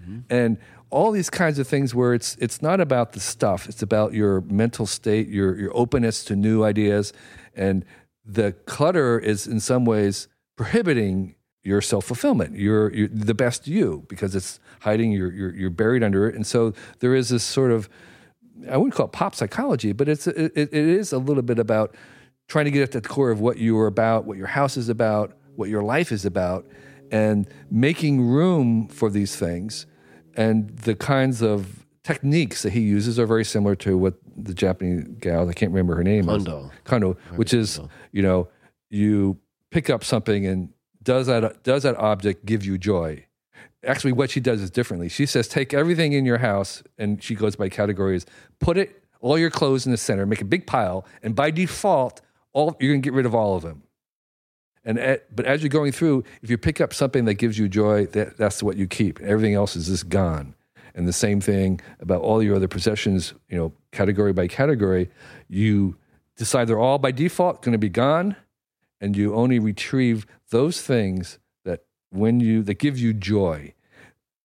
Mm-hmm. And all these kinds of things where it's it's not about the stuff, it's about your mental state, your your openness to new ideas. And the clutter is in some ways prohibiting your self fulfillment. You're, you're the best you because it's hiding. You're, you're you're buried under it, and so there is this sort of I wouldn't call it pop psychology, but it's it, it is a little bit about trying to get at the core of what you are about, what your house is about, what your life is about, and making room for these things. And the kinds of techniques that he uses are very similar to what the Japanese gal I can't remember her name
Kondo.
is Kondo, which is you know you pick up something and does that does that object give you joy? Actually, what she does is differently. She says, take everything in your house, and she goes by categories. Put it all your clothes in the center, make a big pile, and by default, all you're gonna get rid of all of them. And at, but as you're going through, if you pick up something that gives you joy, that, that's what you keep. Everything else is just gone. And the same thing about all your other possessions, you know, category by category, you decide they're all by default going to be gone, and you only retrieve those things that when you that give you joy.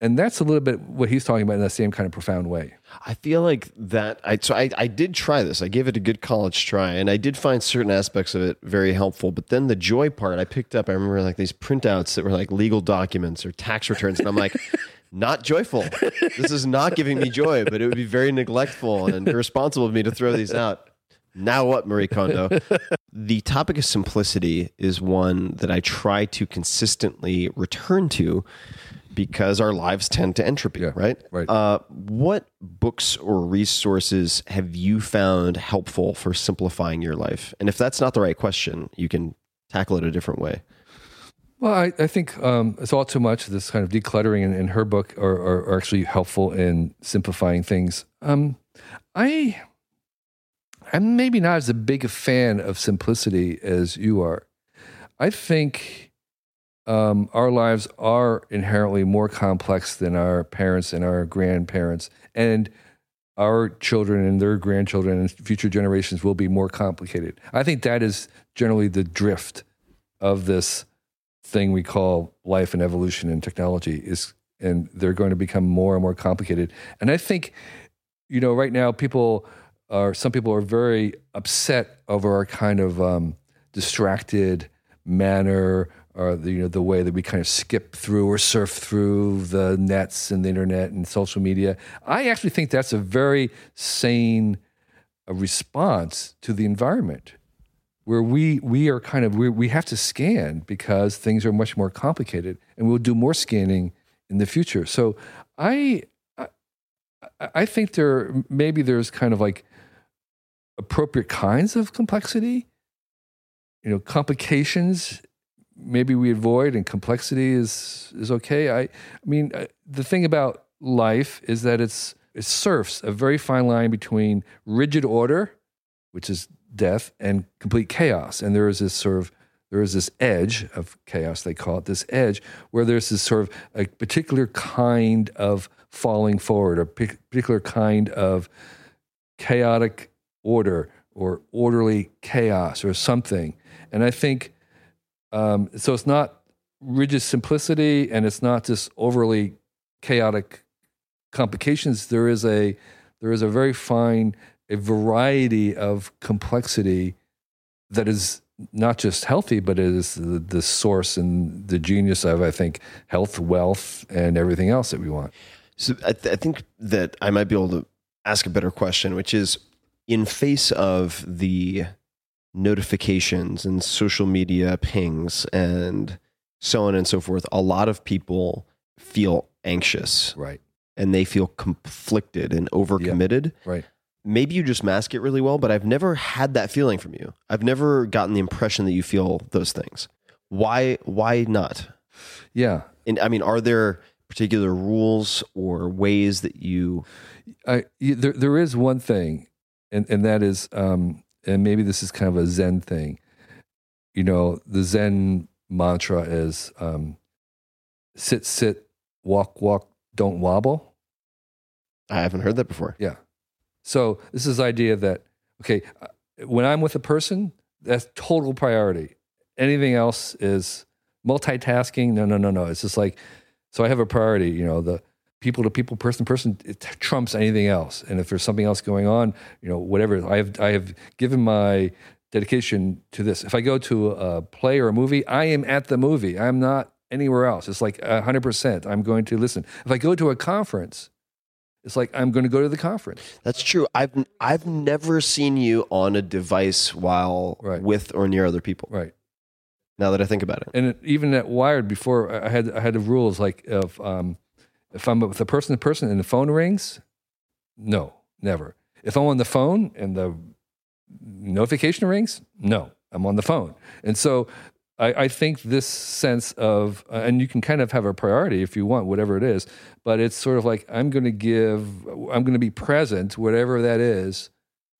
And that's a little bit what he's talking about in that same kind of profound way.
I feel like that. I so I, I did try this. I gave it a good college try, and I did find certain aspects of it very helpful. But then the joy part, I picked up. I remember like these printouts that were like legal documents or tax returns, and I'm like, not joyful. This is not giving me joy. But it would be very neglectful and irresponsible of me to throw these out. Now what, Marie Kondo? the topic of simplicity is one that I try to consistently return to because our lives tend to entropy,
Yeah,
right?
right.
Uh, what books or resources have you found helpful for simplifying your life? And if that's not the right question, you can tackle it a different way.
Well, I, I think um, it's all too much. This kind of decluttering in, in her book are, are, are actually helpful in simplifying things. Um, I, I'm maybe not as a big a fan of simplicity as you are. I think um, our lives are inherently more complex than our parents and our grandparents, and our children and their grandchildren and future generations will be more complicated. I think that is generally the drift of this thing we call life and evolution and technology is and they're going to become more and more complicated and i think you know right now people some people are very upset over our kind of um, distracted manner or the, you know the way that we kind of skip through or surf through the nets and the internet and social media i actually think that's a very sane uh, response to the environment where we we are kind of we we have to scan because things are much more complicated, and we'll do more scanning in the future. So I I, I think there maybe there's kind of like appropriate kinds of complexity. You know, complications maybe we avoid, and complexity is is okay. I I mean, uh, the thing about life is that it's it surfs a very fine line between rigid order, which is death, and complete chaos. And there is this sort of there is this edge of chaos, they call it this edge, where there's this sort of a particular kind of falling forward, a particular kind of chaotic order or orderly chaos or something. And I think um, so. It's not rigid simplicity, and it's not just overly chaotic complications. There is a there is a very fine a variety of complexity that is not just healthy, but it is the, the source and the genius of I think health, wealth, and everything else that we want.
So I, th- I think that I might be able to ask a better question, which is in face of the notifications and social media pings and so on and so forth, a lot of people feel anxious
Right.
and they feel conflicted and overcommitted.
Right.
Maybe you just mask it really well, but I've never had that feeling from you. I've never gotten the impression that you feel those things. Why why not?
Yeah.
And I mean, are there particular rules or ways that you
I there there is one thing, and and that is, um, and maybe this is kind of a Zen thing. You know, the Zen mantra is um, sit, sit, walk, walk, don't wobble.
I haven't heard that before.
Yeah. So this is the idea that okay, uh, when I'm with a person, that's total priority. Anything else is multitasking. No, no, no, no. It's just like so. I have a priority. You know, the people to people, person to person, it trumps anything else. And if there's something else going on, you know, whatever. I have I have given my dedication to this. If I go to a play or a movie, I am at the movie. I'm not anywhere else. It's like hundred percent. I'm going to listen. If I go to a conference. It's like I'm going to go to the conference.
That's true. I've I've never seen you on a device while
Right.
with or near other people.
Right.
Now that I think about it.
and even at Wired before, I had I had the rules like of um, if I'm with a person to person and the phone rings, no, never. If I'm on the phone and the notification rings, no, I'm on the phone. And so I, I think this sense of, uh, and you can kind of have a priority if you want, whatever it is, but it's sort of like I'm going to give, I'm going to be present, whatever that is,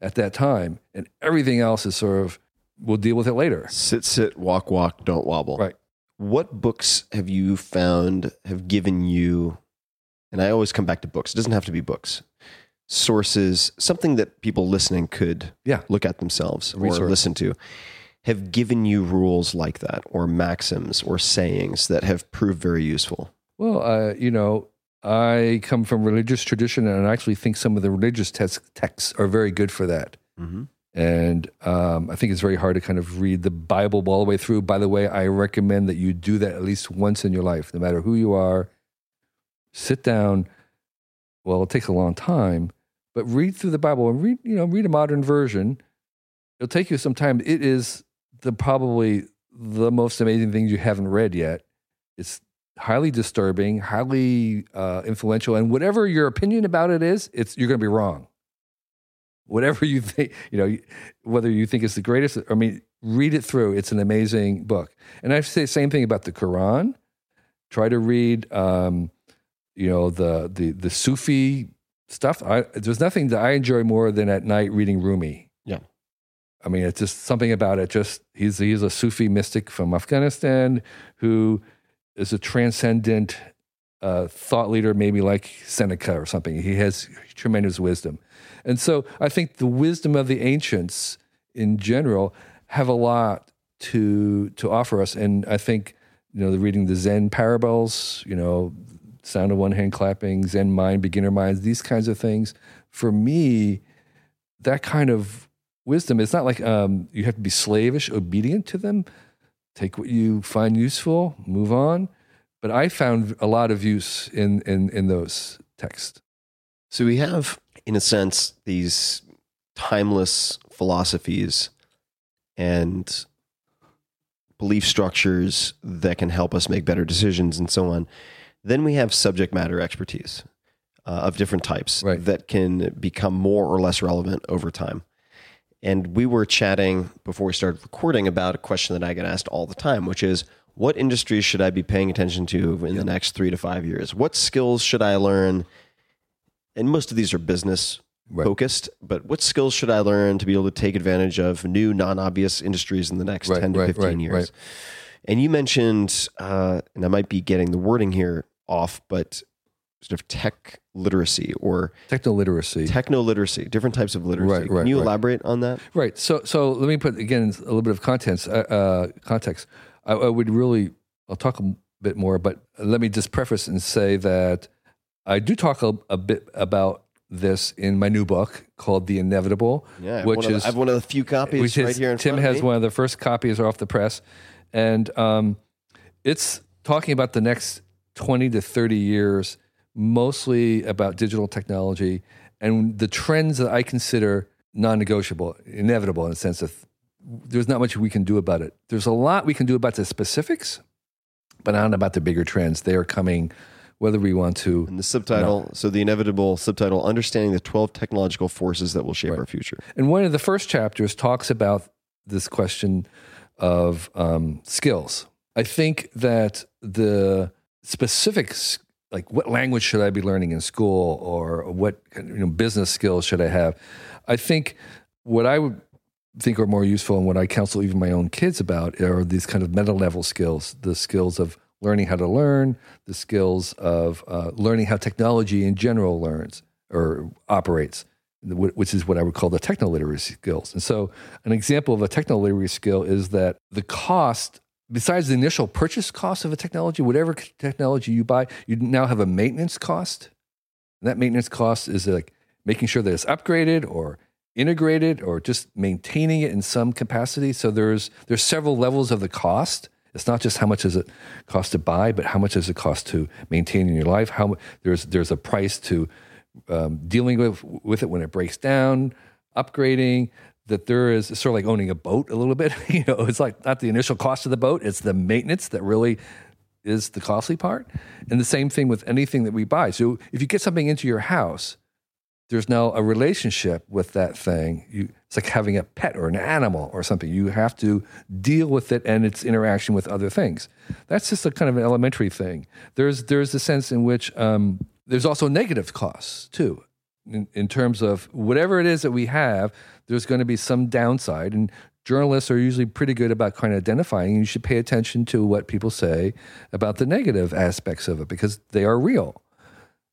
at that time, and everything else is sort of we'll deal with it later.
Sit, sit, walk, walk, don't wobble.
Right.
What books have you found have given you, and I always come back to books, it doesn't have to be books, sources, something that people listening could
Yeah.
look at themselves or listen to, have given you rules like that or maxims or sayings that have proved very useful?
Well, uh, you know, I come from religious tradition, and I actually think some of the religious text, texts are very good for that.
Mm-hmm.
And um, I think it's very hard to kind of read the Bible all the way through. By the way, I recommend that you do that at least once in your life, no matter who you are. Sit down. Well, it takes a long time, but read through the Bible and read, you know, read a modern version. It'll take you some time. It is the probably the most amazing thing you haven't read yet. It's highly disturbing, highly uh, influential, and whatever your opinion about it is, it's you're going to be wrong. Whatever you think, you know, whether you think it's the greatest, I mean, read it through. It's an amazing book. And I say the same thing about the Quran. Try to read, um, you know, the the the Sufi stuff. I, there's nothing that I enjoy more than at night reading Rumi.
Yeah.
I mean, it's just something about it. Just he's he's a Sufi mystic from Afghanistan who is a transcendent uh, thought leader, maybe like Seneca or something. He has tremendous wisdom, and so I think the wisdom of the ancients in general have a lot to to offer us. And I think you know, the reading the Zen parables, you know, sound of one hand clapping, Zen mind, beginner minds, these kinds of things. For me, that kind of wisdom, it's not like um, you have to be slavish, obedient to them. Take what you find useful, move on. But I found a lot of use in in in those texts.
So we have, in a sense, these timeless philosophies and belief structures that can help us make better decisions and so on. Then we have subject matter expertise uh, of different types
Right.
that can become more or less relevant over time. And we were chatting before we started recording about a question that I get asked all the time, which is what industries should I be paying attention to in the next three to five years? What skills should I learn? And most of these are business
Right.
focused, but what skills should I learn to be able to take advantage of new, non obvious industries in the next
Right,
10 to
right,
15
right,
years? And you mentioned, uh, and I might be getting the wording here off, but sort of tech literacy or
Techno literacy.
techno literacy, different types of literacy.
Right, right,
Can you
right.
elaborate on that?
Right. So, so let me put again a little bit of contents. Uh, uh, context. I, I would really. I'll talk a bit more, but let me just preface and say that I do talk a, a bit about this in my new book called "The Inevitable,"
Yeah,
which
of the-
is
I have one of the few copies
which
right here in
Tim
front of
has
me.
one of the first copies off the press, and um, it's talking about the next twenty to thirty years, mostly about digital technology and the trends that I consider non-negotiable, inevitable in the sense of there's not much we can do about it. There's a lot we can do about the specifics, but not about the bigger trends. They are coming, whether we want to.
And the subtitle, so the inevitable subtitle, understanding the 12 technological forces that will shape
Right.
our future.
And one of the first chapters talks about this question of um, skills. I think that the specifics, like what language should I be learning in school, or what you know, business skills should I have, I think what I would think are more useful and what I counsel even my own kids about are these kind of meta level skills, the skills of learning how to learn, the skills of uh, learning how technology in general learns or operates, which is what I would call the techno literacy skills. And so, an example of a techno literacy skill is that the cost, besides the initial purchase cost of a technology, whatever technology you buy, you now have a maintenance cost. And that maintenance cost is like making sure that it's upgraded or integrated or just maintaining it in some capacity. So there's there's several levels of the cost. It's not just how much does it cost to buy, but how much does it cost to maintain in your life. How there's there's a price to um, dealing with with it when it breaks down, upgrading. That there is sort of like owning a boat a little bit. you know, it's like not the initial cost of the boat; it's the maintenance that really is the costly part. And the same thing with anything that we buy. So if you get something into your house, there's now a relationship with that thing. You, it's like having a pet or an animal or something. You have to deal with it and its interaction with other things. That's just a kind of an elementary thing. There's there's a sense in which um, there's also negative costs too, in, in terms of whatever it is that we have. There's going to be some downside, and journalists are usually pretty good about kind of identifying. You should pay attention to what people say about the negative aspects of it because they are real.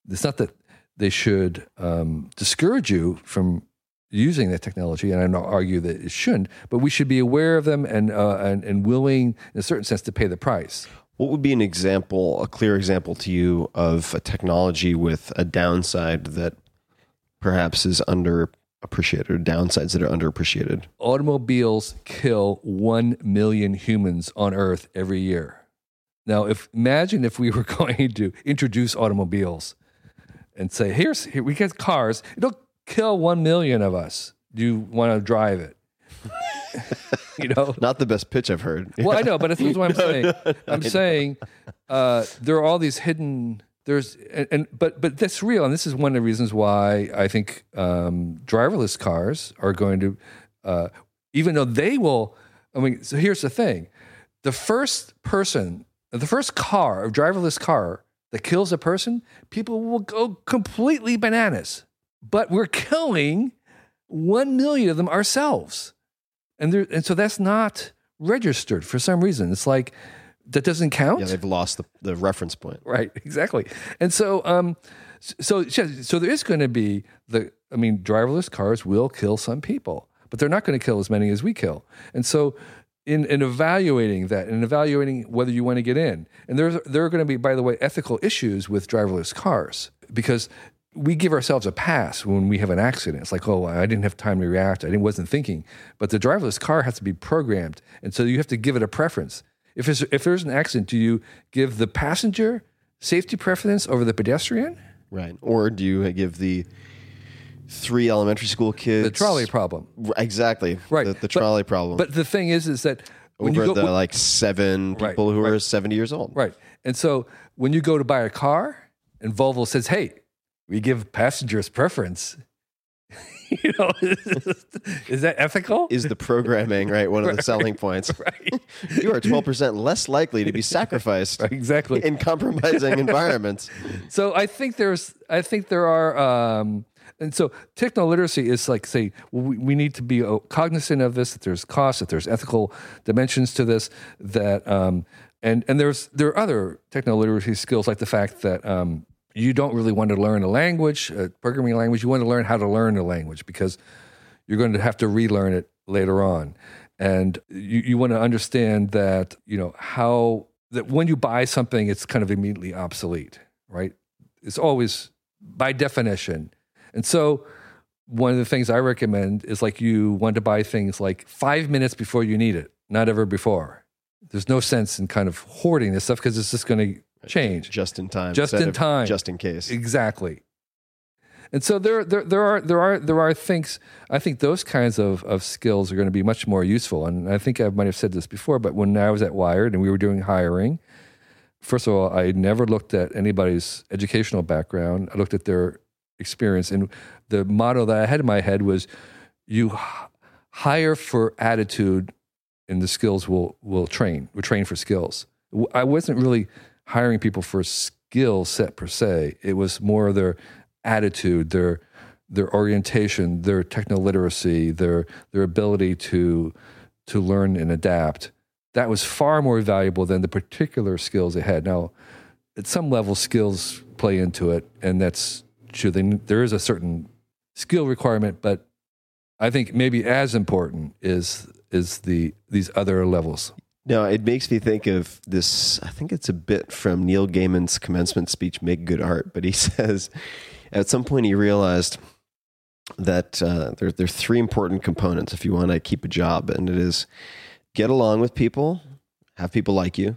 It's not that they should um, discourage you from using the technology, and I don't argue that it shouldn't, but we should be aware of them and, uh, and, and willing, in a certain sense, to pay the price.
What would be an example, a clear example to you of a technology with a downside that perhaps is underappreciated or downsides that are underappreciated?
Automobiles kill 1 million humans on Earth every year. Now, if imagine if we were going to introduce automobiles and say, here's here we get cars, it'll kill 1 million of us. Do you want to drive it? you know,
Not the best pitch I've heard.
well, I know, but that's what I'm saying. I'm saying uh, there are all these hidden. There's and, and but but that's real, and this is one of the reasons why I think um, driverless cars are going to, uh, even though they will. I mean, so here's the thing: the first person, the first car, a driverless car that kills a person, people will go completely bananas. But we're killing one million of them ourselves and there, and so that's not registered for some reason. It's like that doesn't count,
Yeah, they've lost the, the reference point.
right? Exactly. And so, um, so so there is going to be the. I mean, driverless cars will kill some people, but they're not going to kill as many as we kill. And so. In, in evaluating that and evaluating whether you want to get in, and there's there are going to be, by the way, ethical issues with driverless cars because we give ourselves a pass when we have an accident. It's like, oh, I didn't have time to react. I didn't, wasn't thinking. But the driverless car has to be programmed. And so you have to give it a preference. If there's, if there's an accident, do you give the passenger safety preference over the pedestrian?
Right. Or do you give the three elementary school kids.
The trolley problem.
Exactly.
Right.
The, the
But-
trolley problem.
But the thing is, is that when
over
you go,
the like seven
Right,
people who are
right.
70 years old.
right, and so when you go to buy a car, and Volvo says, "Hey, we give passengers preference," you know, is that ethical?
Is the programming, right? One of the selling points.
right.
You are 12% less likely to be sacrificed
Right, exactly.
in compromising environments.
So I think there's, I think there are, um, and so techno literacy is like say we, we need to be cognizant of this. That there's costs, that there's ethical dimensions to this. That um, and and there's there are other techno literacy skills like the fact that um, you don't really want to learn a language, a programming language. You want to learn how to learn a language because you're going to have to relearn it later on. And you, you want to understand that, you know, how that when you buy something, it's kind of immediately obsolete, right? It's always by definition. And so one of the things I recommend is like you want to buy things like five minutes before you need it, not ever before. There's no sense in kind of hoarding this stuff because it's just going to change.
Just in time.
Just in time.
Just in case.
Exactly. And so there, there, there are, there are, there are things. I think those kinds of, of skills are going to be much more useful. And I think I might have said this before, but when I was at Wired and we were doing hiring, first of all, I never looked at anybody's educational background. I looked at their experience, and the motto that I had in my head was, "You hire for attitude, and the skills will will train. We train for skills." I wasn't really hiring people for skill set per se. It was more their attitude, their their orientation, their techno literacy, their their ability to to learn and adapt. That was far more valuable than the particular skills they had. Now, at some level, skills play into it, and that's true. They, there is a certain skill requirement, but I think maybe as important is is the these other levels.
No, it makes me think of this. I think it's a bit from Neil Gaiman's commencement speech, Make Good Art. But he says at some point he realized that uh, there, there are three important components if you want to keep a job, and it is get along with people, have people like you,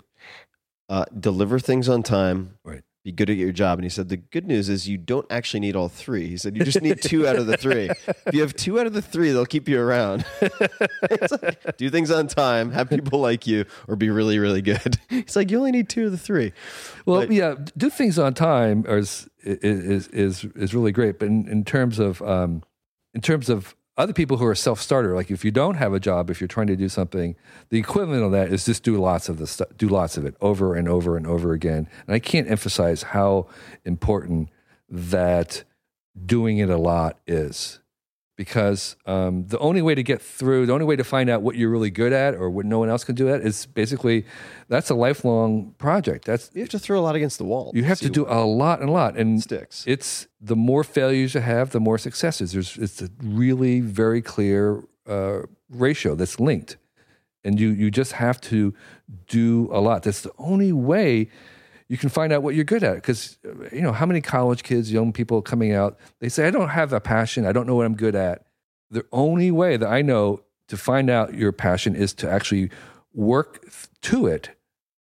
uh, deliver things on time,
Right.
Be good at your job. And he said the good news is you don't actually need all three. He said you just need two out of the three. If you have two out of the three, they'll keep you around. It's like, do things on time, have people like you, or be really, really good. It's like you only need two of the three.
Well,
But-
yeah, do things on time is is is is really great. But in, in terms of um, in terms of other people who are self starter, like if you don't have a job, if you're trying to do something, the equivalent of that is just do lots of the stuff, do lots of it over and over and over again. And I can't emphasize how important that doing it a lot is. Because um, the only way to get through, the only way to find out what you're really good at or what no one else can do at is basically that's a lifelong project. That's
You have to throw a lot against the wall.
you have to do a lot and a lot, and
Sticks.
It's the more failures you have, the more successes. There's it's a really very clear uh, ratio that's linked, and you you just have to do a lot. That's the only way you can find out what you're good at. Because you know how many college kids, young people coming out, they say, "I don't have a passion. I don't know what I'm good at." The only way that I know to find out your passion is to actually work to it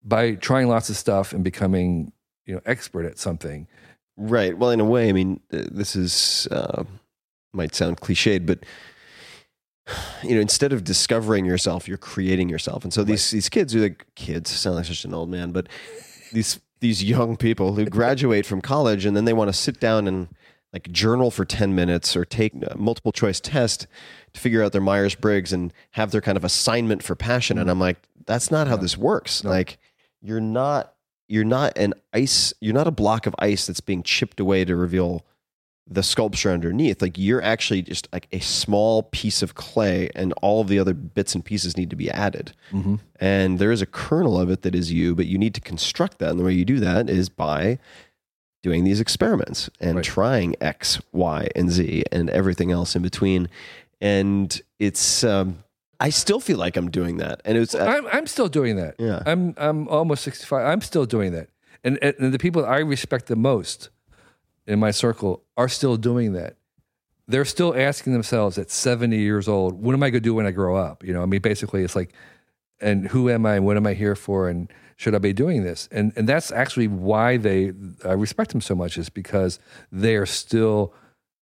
by trying lots of stuff and becoming you know expert at something
Right. Well, in a way, I mean, this is uh, might sound cliched, but you know, instead of discovering yourself, you're creating yourself. And so these these kids are like kids. Sound like such an old man, but these these young people who graduate from college and then they want to sit down and like journal for 10 minutes or take a multiple choice test to figure out their Myers Briggs and have their kind of assignment for passion. And I'm like, that's not how this works. Like, you're not you're not an ice you're not a block of ice that's being chipped away to reveal the sculpture underneath like you're actually just like a small piece of clay and all of the other bits and pieces need to be added. And there is a kernel of it that is you but you need to construct that. And the way you do that is by doing these experiments and
Right.
trying x y and z and everything else in between. And it's um i still feel like i'm doing that. And it's
I'm, I'm still doing that.
Yeah.
i'm i'm almost 65 i'm still doing that. And and the people i respect the most in my circle are still doing that they're still asking themselves at 70 years old what am i going to do when i grow up you know i mean basically it's like and who am i and what am i here for and should i be doing this and and that's actually why they i respect them so much is because they are still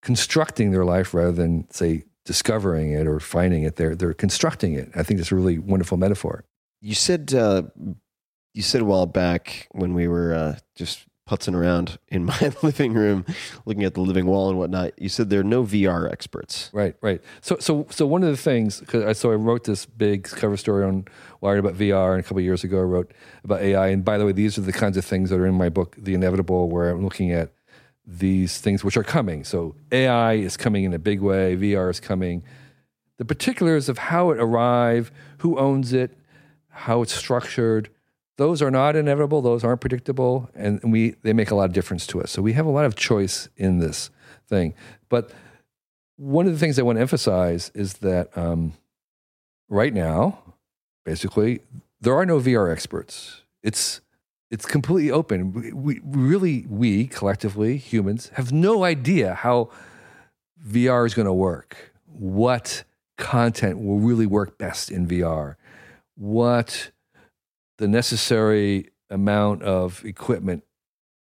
constructing their life rather than say discovering it or finding it. They're they're constructing it. I think that's a really wonderful metaphor.
You said uh, you said a while back when we were uh, just putzing around in my living room, looking at the living wall and whatnot. You said there are no VR experts.
Right, right. So, so, so one of the things, I so I wrote this big cover story on Wired about VR, and a couple years ago I wrote about AI. And by the way, these are the kinds of things that are in my book, The Inevitable, where I'm looking at these things which are coming. So AI is coming in a big way. VR is coming. The particulars of how it arrive, who owns it, how it's structured, those are not inevitable. Those aren't predictable, and we they make a lot of difference to us. So we have a lot of choice in this thing. But one of the things I want to emphasize is that um, right now, basically, there are no VR experts. It's it's completely open. We, we really, we collectively, humans, have no idea how VR is going to work. What content will really work best in VR? What the necessary amount of equipment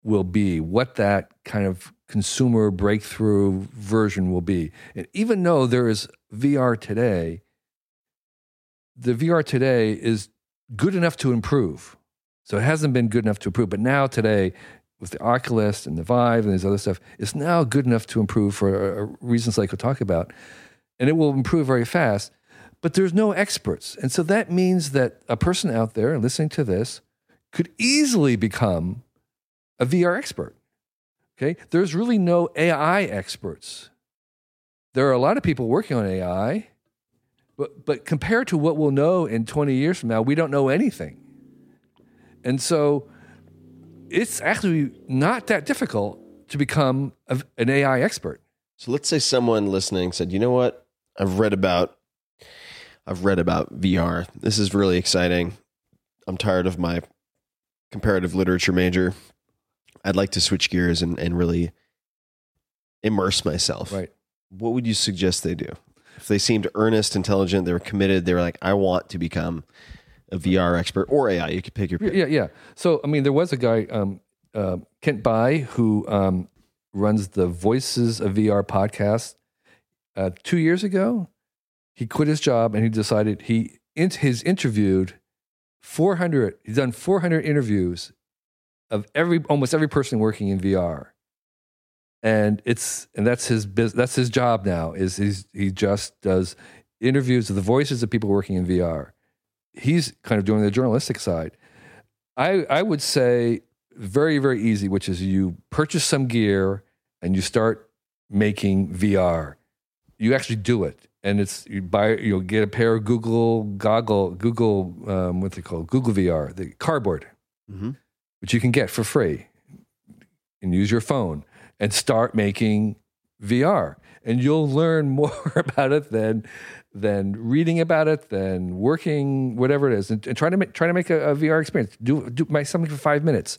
will be, what that kind of consumer breakthrough version will be. And even though there is VR today, the VR today is good enough to improve. So it hasn't been good enough to improve, but now today, with the Oculus and the Vive and this other stuff, it's now good enough to improve for reasons I could talk about. And it will improve very fast but there's no experts. And so that means that a person out there listening to this could easily become a VR expert. Okay? There's really no AI experts. There are a lot of people working on AI, but, but compared to what we'll know in 20 years from now, we don't know anything. And so it's actually not that difficult to become a, an AI expert.
So let's say someone listening said, you know what? I've read about I've read about VR. This is really exciting. I'm tired of my comparative literature major. I'd like to switch gears and, and really immerse myself.
Right.
What would you suggest they do? If they seemed earnest, intelligent, they were committed, they were like, I want to become a VR expert or AI. You could pick your pick.
Yeah, yeah. So, I mean, there was a guy, um, uh, Kent Bye, who um, runs the Voices of VR podcast uh, two years ago he quit his job and he decided he he's interviewed 400 he's done 400 interviews of every almost every person working in VR and it's and that's his business that's his job now is he's he just does interviews of the voices of people working in VR he's kind of doing the journalistic side. I I would say very very easy which is you purchase some gear and you start making VR you actually do it and it's you buy you'll get a pair of Google goggle Google um, what's it called Google VR the cardboard,
mm-hmm.
which you can get for free, and use your phone and start making VR, and you'll learn more about it than than reading about it, than working whatever it is, and, and try to make try to make a, a VR experience. Do do make something for five minutes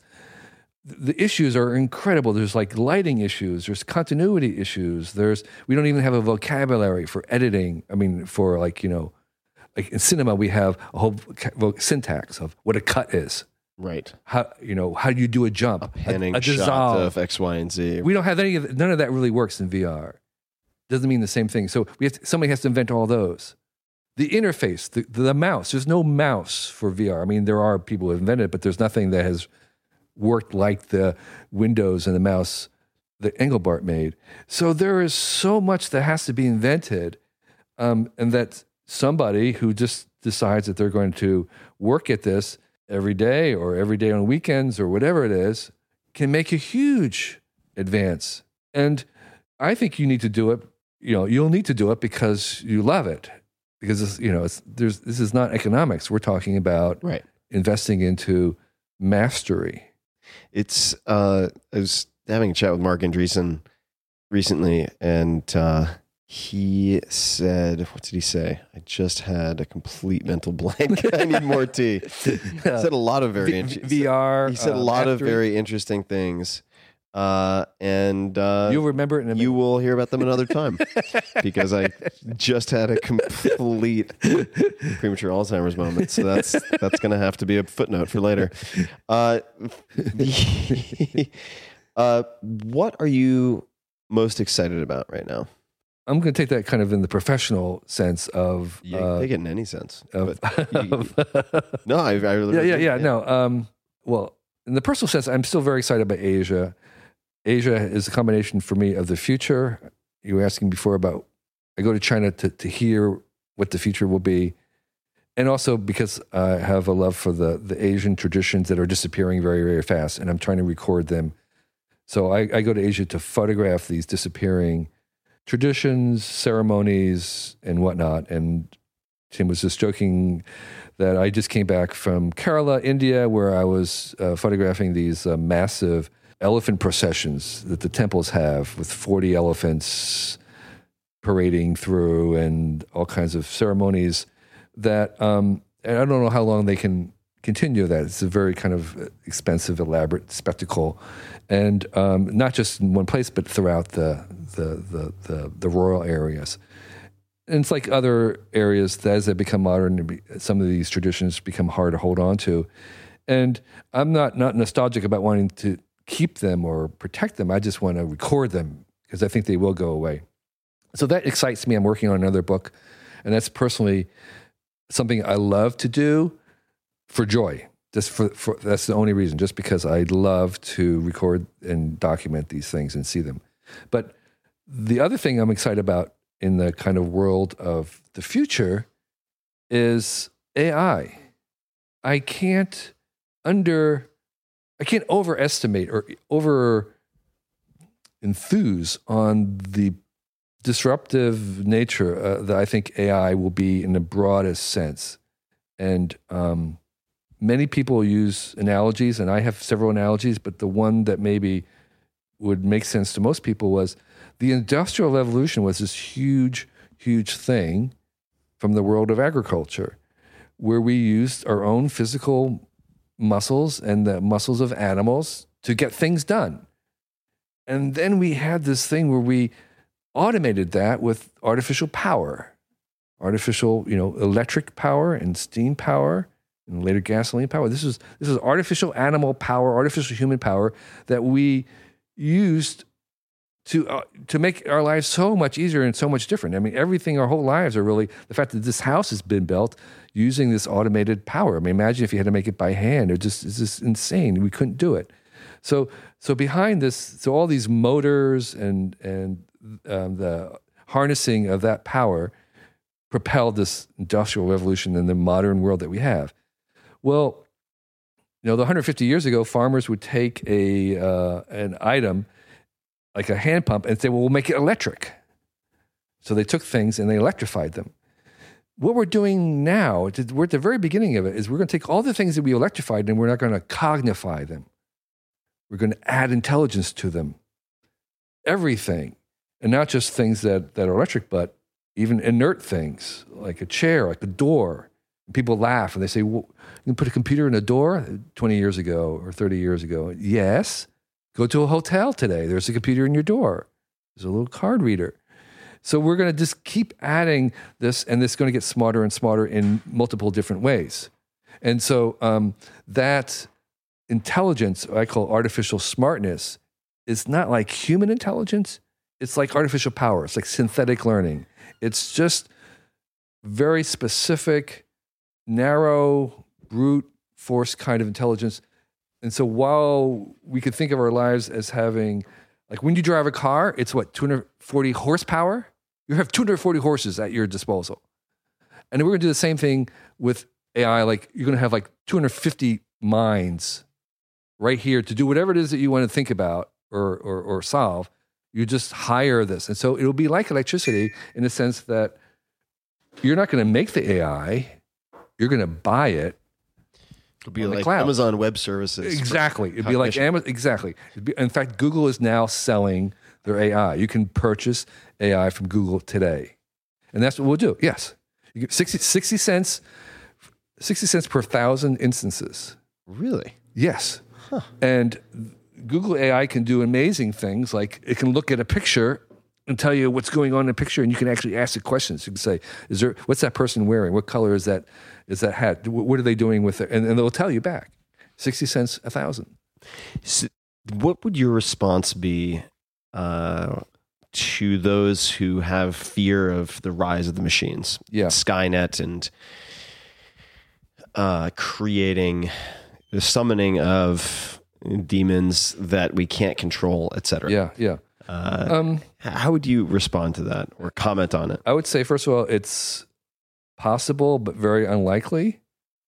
the issues are incredible. There's like lighting issues, there's continuity issues. There's we don't even have a vocabulary for editing. I mean, for like you know, like in cinema we have a whole syntax of what a cut is.
Right.
How you know how do you do a jump,
a panning
a, a
shot of X, Y, and Z.
We don't have any of none of that really works in VR. Doesn't mean the same thing. So we have to, somebody has to invent all those. The interface, the, the mouse. There's no mouse for VR. I mean, there are people who have invented it, but there's nothing that has worked like the Windows and the mouse that Engelbart made. So there is so much that has to be invented, um, and that somebody who just decides that they're going to work at this every day or every day on weekends or whatever it is can make a huge advance. And I think you need to do it. You know, you'll need to do it because you love it. Because you know, it's, there's this is not economics. We're talking about
right.
investing into mastery
it's uh, I was having a chat with Marc Andreessen recently, and uh, he said, "What did he say?" I just had a complete mental blank. I need more tea. He said a lot of very
v- VR.
He said a uh, lot of very interesting things. Uh, and uh,
you'll remember it. In a
you will hear about them another time because I just had a complete premature Alzheimer's moment. So that's that's going to have to be a footnote for later. Uh, uh, what are you most excited about right now?
I'm going to take that kind of in the professional sense of
You
uh,
take it in any sense.
of,
but you-
of-
no, I, I really
yeah, yeah, yeah. No, um, well, in the personal sense, I'm still very excited about Asia. Asia is a combination for me of the future. You were asking before about I go to China to to hear what the future will be, and also because I have a love for the the Asian traditions that are disappearing very very fast, and I'm trying to record them. So I, I go to Asia to photograph these disappearing traditions, ceremonies, and whatnot. And Tim was just joking that I just came back from Kerala, India, where I was uh, photographing these uh, massive elephant processions that the temples have with 40 elephants parading through and all kinds of ceremonies that, um, and I don't know how long they can continue that. It's a very kind of expensive, elaborate spectacle. And um, not just in one place, but throughout the, the, the, the, the royal areas and it's like other areas that as they become modern, some of these traditions become hard to hold on to. And I'm not not nostalgic about wanting to keep them or protect them. I just want to record them because I think they will go away. So that excites me. I'm working on another book, and that's personally something I love to do for joy. Just for, for that's the only reason. Just because I love to record and document these things and see them. But the other thing I'm excited about in the kind of world of the future is AI. I can't under I can't overestimate or over enthuse on the disruptive nature uh, that I think AI will be in the broadest sense. And um, many people use analogies, and I have several analogies, but the one that maybe would make sense to most people was the industrial revolution was this huge, huge thing from the world of agriculture, where we used our own physical muscles and the muscles of animals to get things done. And then we had this thing where we automated that with artificial power, artificial, you know, electric power and steam power and later gasoline power. This is this is artificial animal power, artificial human power that we used to uh, to make our lives so much easier and so much different. I mean, everything, our whole lives are really the fact that this house has been built using this automated power. I mean, imagine if you had to make it by hand. It just it's just insane. We couldn't do it. So so behind this, so all these motors and and um, the harnessing of that power propelled this industrial revolution in the modern world that we have. Well, you know, the 150 years ago, farmers would take a uh, an item like a hand pump and say, "Well, we'll make it electric." So they took things and they electrified them. What we're doing now, we're at the very beginning of it, is we're going to take all the things that we electrified and we're not going to cognify them. We're going to add intelligence to them. Everything, and not just things that, that are electric, but even inert things like a chair, like a door. And people laugh and they say, well, "You can put a computer in a door." Uh, twenty years ago or thirty years ago, yes. Go to a hotel today. There's a computer in your door. There's a little card reader. So we're going to just keep adding this, and it's going to get smarter and smarter in multiple different ways. And so um, that intelligence, I call artificial smartness, is not like human intelligence. It's like artificial power. It's like synthetic learning. It's just very specific, narrow, brute force kind of intelligence. And so while we could think of our lives as having, like when you drive a car, it's what, 240 horsepower? You have 240 horses at your disposal. And we're going to do the same thing with AI. Like you're going to have like 250 minds right here to do whatever it is that you want to think about or, or, or solve. You just hire this. And so it'll be like electricity in the sense that you're not going to make the AI, you're going to buy it
It'll be like. Amazon Web Services.
Exactly. It'd be like. Amazon. Exactly. Be, in fact, Google is now selling their AI. You can purchase AI from Google today, and that's what we'll do. Yes, you get 60, 60 cents, sixty cents per thousand instances.
Really?
Yes, Huh. and Google AI can do amazing things. Like it can look at a picture and tell you what's going on in the picture, and you can actually ask it questions. You can say, "Is there? What's that person wearing? What color is that? Is that hat? What are they doing with it?" And, and they'll tell you back. Sixty cents a thousand.
So what would your response be uh, to those who have fear of the rise of the machines.
Yeah.
Skynet and uh, creating the summoning of demons that we can't control, etc.
Yeah, yeah. um,
How would you respond to that or comment on it?
I would say first of all, it's possible but very unlikely.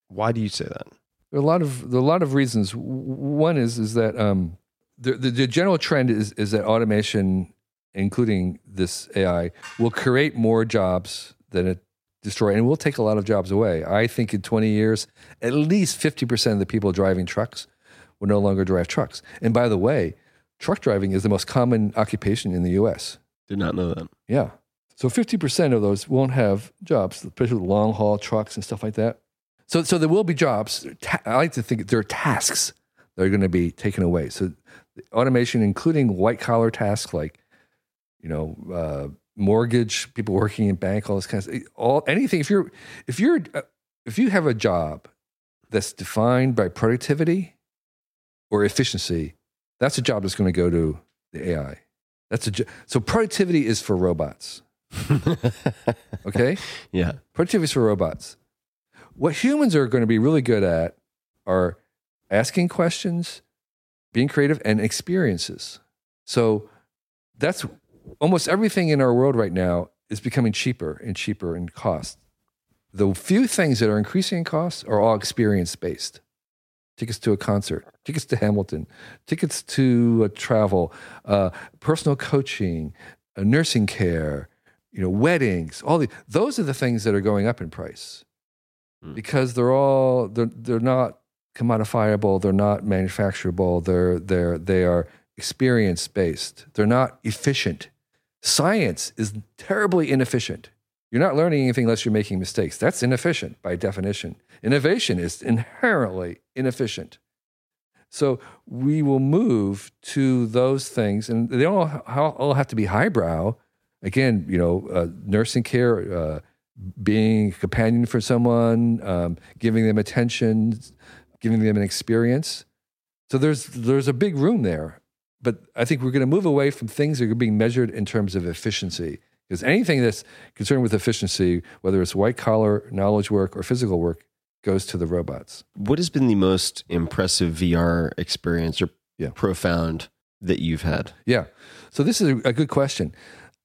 Why do you say that?
There are a lot of there are a lot of reasons. One is is that um, the, the the general trend is is that automation, including this AI, will create more jobs than it destroy, and will take a lot of jobs away. I think in twenty years, at least fifty percent of the people driving trucks will no longer drive trucks. And by the way, truck driving is the most common occupation in the U.S.
Did not know that.
Yeah. So 50% of those won't have jobs, especially long haul trucks and stuff like that. So, so there will be jobs. I like to think there are tasks that are going to be taken away. So automation, including white collar tasks like, you know, uh, mortgage, people working in bank, all this kind of all anything. If you're, if you're, uh, if you have a job that's defined by productivity or efficiency, that's a job that's going to go to the AI. That's a so productivity is for robots. okay,
Yeah.
productivity is for robots. What humans are going to be really good at are asking questions, being creative, and experiences. So that's almost everything in our world right now is becoming cheaper and cheaper in cost. The few things that are increasing in cost are all experience based. Tickets to a concert, tickets to Hamilton, tickets to uh, travel, uh, personal coaching, uh, nursing care, you know, weddings, all the those are the things that are going up in price because they're all they're they're not commodifiable, they're not manufacturable, they're they're they are experience based. They're not efficient. Science is terribly inefficient. You're not learning anything unless you're making mistakes. That's inefficient by definition. Innovation is inherently inefficient. So we will move to those things, and they all, all have to be highbrow. Again, you know, uh, nursing care, uh, being a companion for someone, um, giving them attention, giving them an experience. So there's there's a big room there, but I think we're going to move away from things that are being measured in terms of efficiency. Because anything that's concerned with efficiency, whether it's white collar knowledge work or physical work, goes to the robots.
What has been the most impressive VR experience or
Yeah.
profound that you've had?
Yeah. So this is a, a good question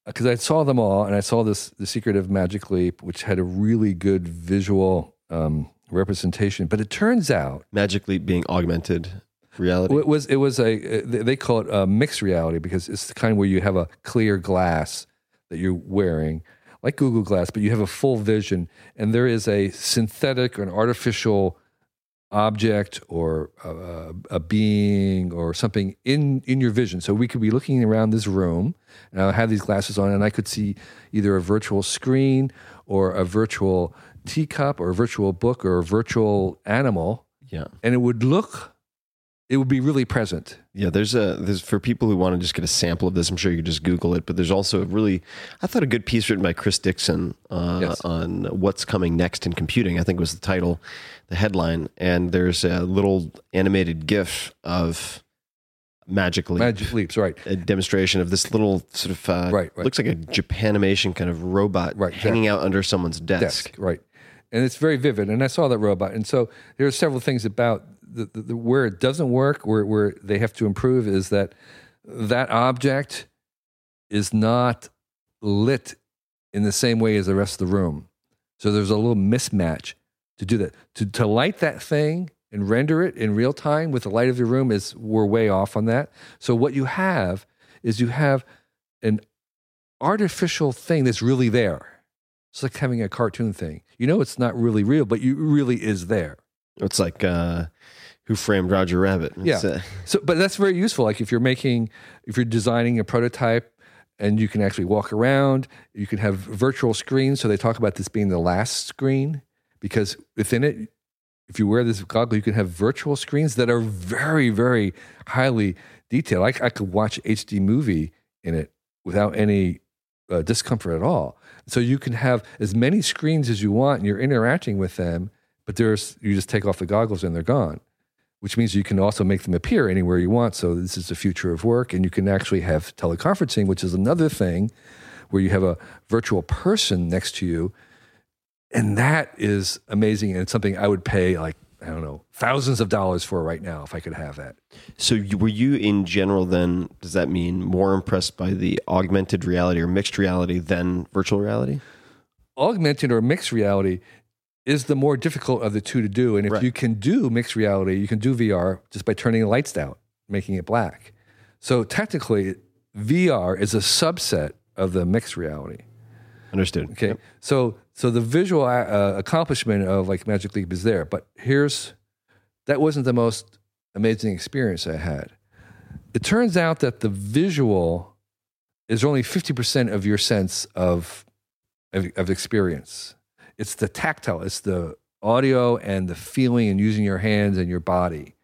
because I saw them all, and I saw this the Secret of Magic Leap, which had a really good visual um, representation. But it turns out
Magic Leap being augmented reality.
it was it was a they they call it a mixed reality because it's the kind where you have a clear glass that you're wearing, like Google Glass, but you have a full vision, and there is a synthetic or an artificial object or a, a being or something in in your vision. So we could be looking around this room, and I have these glasses on, and I could see either a virtual screen or a virtual teacup or a virtual book or a virtual animal,
yeah.
and it would look, it would be really present.
Yeah, there's a there's for people who want to just get a sample of this. I'm sure you could just Google it. But there's also a really, I thought a good piece written by Chris Dixon uh,
Yes.
on what's coming next in computing. I think was the title, the headline. And there's a little animated GIF of Magic Leap,
Magic leaps, right?
a demonstration of this little sort of uh,
Right, right.
looks like a Japanimation kind of robot
Right,
hanging out under someone's desk.
desk, right? And it's very vivid. And I saw that robot. And so there are several things about the, the, the where it doesn't work, where where they have to improve, is that that object is not lit in the same way as the rest of the room. So there's a little mismatch to do that. To to light that thing and render it in real time with the light of the room is we're way off on that. So what you have is you have an artificial thing that's really there. It's like having a cartoon thing. You know it's not really real, but you it really is there.
It's like uh, Who Framed Roger Rabbit. It's,
Yeah.
uh,
So, but that's very useful. Like if you're making, if you're designing a prototype, and you can actually walk around, you can have virtual screens. So they talk about this being the last screen because within it, if you wear this goggle, you can have virtual screens that are very, very highly detailed. I, I could watch HD movie in it without any uh, discomfort at all. So you can have as many screens as you want, and you're interacting with them. But there's you just take off the goggles and they're gone which means you can also make them appear anywhere you want. So this is the future of work, and you can actually have teleconferencing, which is another thing where you have a virtual person next to you, and that is amazing, and it's something I would pay like I don't know thousands of dollars for right now if I could have that.
So, you, were you in general then? Does that mean more impressed by the augmented reality or mixed reality than virtual reality?
augmented or mixed reality is the more difficult of the two to do. And if
Right.
you can do mixed reality, you can do VR just by turning the lights down, making it black. So technically, VR is a subset of the mixed reality.
Understood.
Okay,
Yep.
so so the visual uh, accomplishment of like Magic Leap is there, but here's that wasn't the most amazing experience I had. It turns out that the visual is only fifty percent of your sense of, of of experience. It's the tactile, it's the audio and the feeling and using your hands and your body.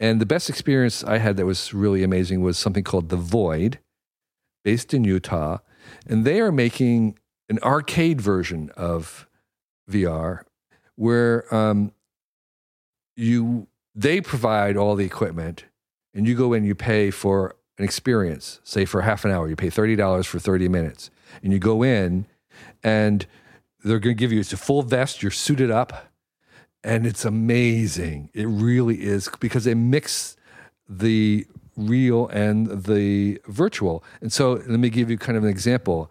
And the best experience I had that was really amazing was something called The Void, based in Utah. And they are making an arcade version of VR where um, you they provide all the equipment and you go in you pay for an experience. Say for half an hour you pay $30 for 30 minutes and you go in and they're going to give you it's a full vest you're suited up and it's amazing. It really is because they mix the real and the virtual. And so let me give you kind of an example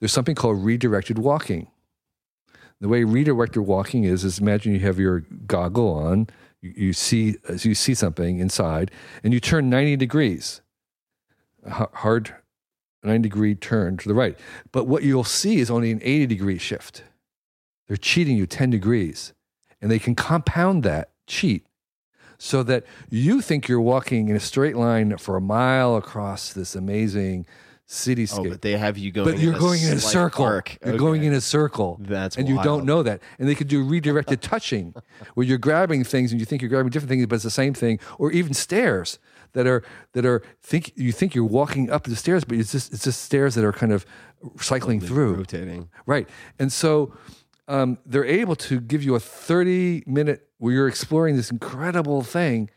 there's something called redirected walking. The way redirected walking is is imagine you have your goggle on you, you see as you see something inside and you turn 90 degrees. Hard 90 degree turn to the right. But what you'll see is only an 80 degree shift. They're cheating you 10 degrees and they can compound that cheat so that you think you're walking in a straight line for a mile across this amazing cityscape
Oh, but they have you going.
but you're
in
going in a circle.
arc.
You're going in a circle.
That's
and you don't know that. And they could do redirected touching, where you're grabbing things and you think you're grabbing different things, but it's the same thing. Or even stairs that are that are think you think you're walking up the stairs, but it's just it's just stairs that are kind of cycling through.
rotating.
Right. And so um, they're able to give you a 30 minute where you're exploring this incredible thing,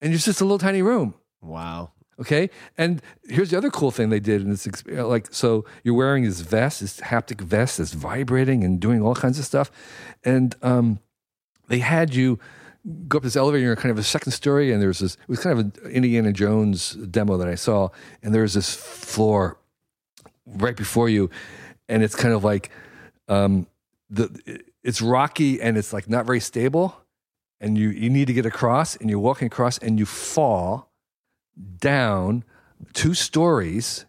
and it's just a little tiny room.
Wow.
Okay. And here's the other cool thing they did in this exp- like so you're wearing this vest, this haptic vest that's vibrating and doing all kinds of stuff. And um, they had you go up this elevator, you're kind of a second story, and there's this it was kind of an Indiana Jones demo that I saw, and there's this floor right before you, and it's kind of like um, the it's rocky and it's like not very stable, and you you need to get across, and you're walking across, and you fall down two stories.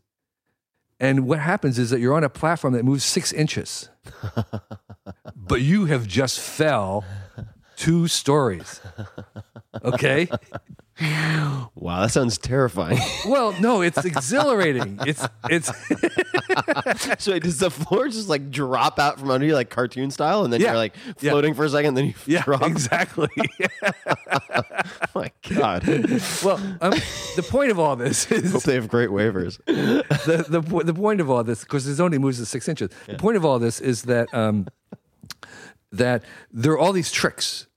And what happens is that you're on a platform that moves six inches, but you have just fell two stories. Okay.
Wow, that sounds terrifying.
Well, no, it's exhilarating. It's it's
so wait, does the floor just like drop out from under you like cartoon style, and then
Yeah.
you're like floating for a second, then you
yeah,
drop?
exactly.
Oh my god!
well, um, the point of all this is
Hope they have great waivers.
the, the, po- the point of all this, because it only moves to six inches. The point of all this is that um, that there are all these tricks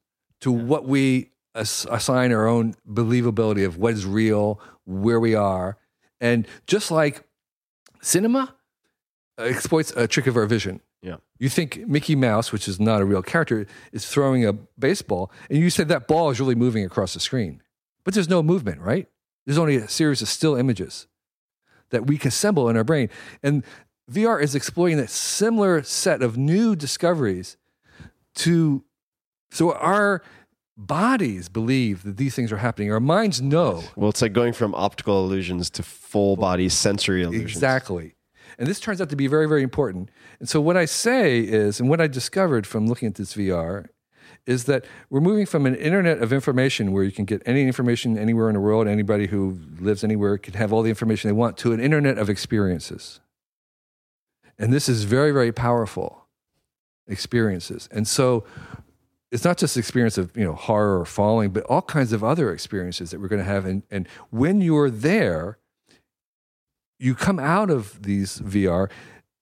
to what we assign our own believability of what is real, where we are, and just like cinema uh, exploits a trick of our vision.
Yeah.
You think Mickey Mouse, which is not a real character, is throwing a baseball, and you said that ball is really moving across the screen. But there's no movement, right? There's only a series of still images that we can assemble in our brain. And VR is exploiting that similar set of new discoveries to so our bodies believe that these things are happening. Our minds know
Well, it's like going from optical illusions to full body sensory illusions.
Exactly. And this turns out to be very, very important. And so, what I say is, and what I discovered from looking at this VR is that we're moving from an internet of information where you can get any information anywhere in the world, anybody who lives anywhere can have all the information they want, to an internet of experiences. And this is very, very powerful experiences. And so, it's not just experience of you know horror or falling, but all kinds of other experiences that we're going to have. And, and when you're there, you come out of these VR,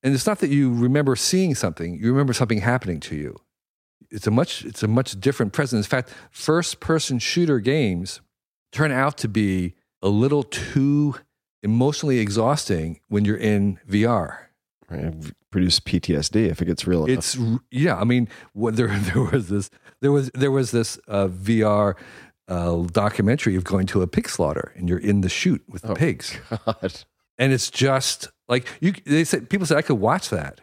and it's not that you remember seeing something, you remember something happening to you. it's a much it's a much different presence. In fact, first person shooter games turn out to be a little too emotionally exhausting when you're in VR.
Produce PTSD if it gets real enough.
It's yeah. I mean, what, there there was this there was there was this uh, VR uh, documentary of going to a pig slaughter and you're in the chute with the pigs,
God.
and it's just like you. They said people said I could watch that,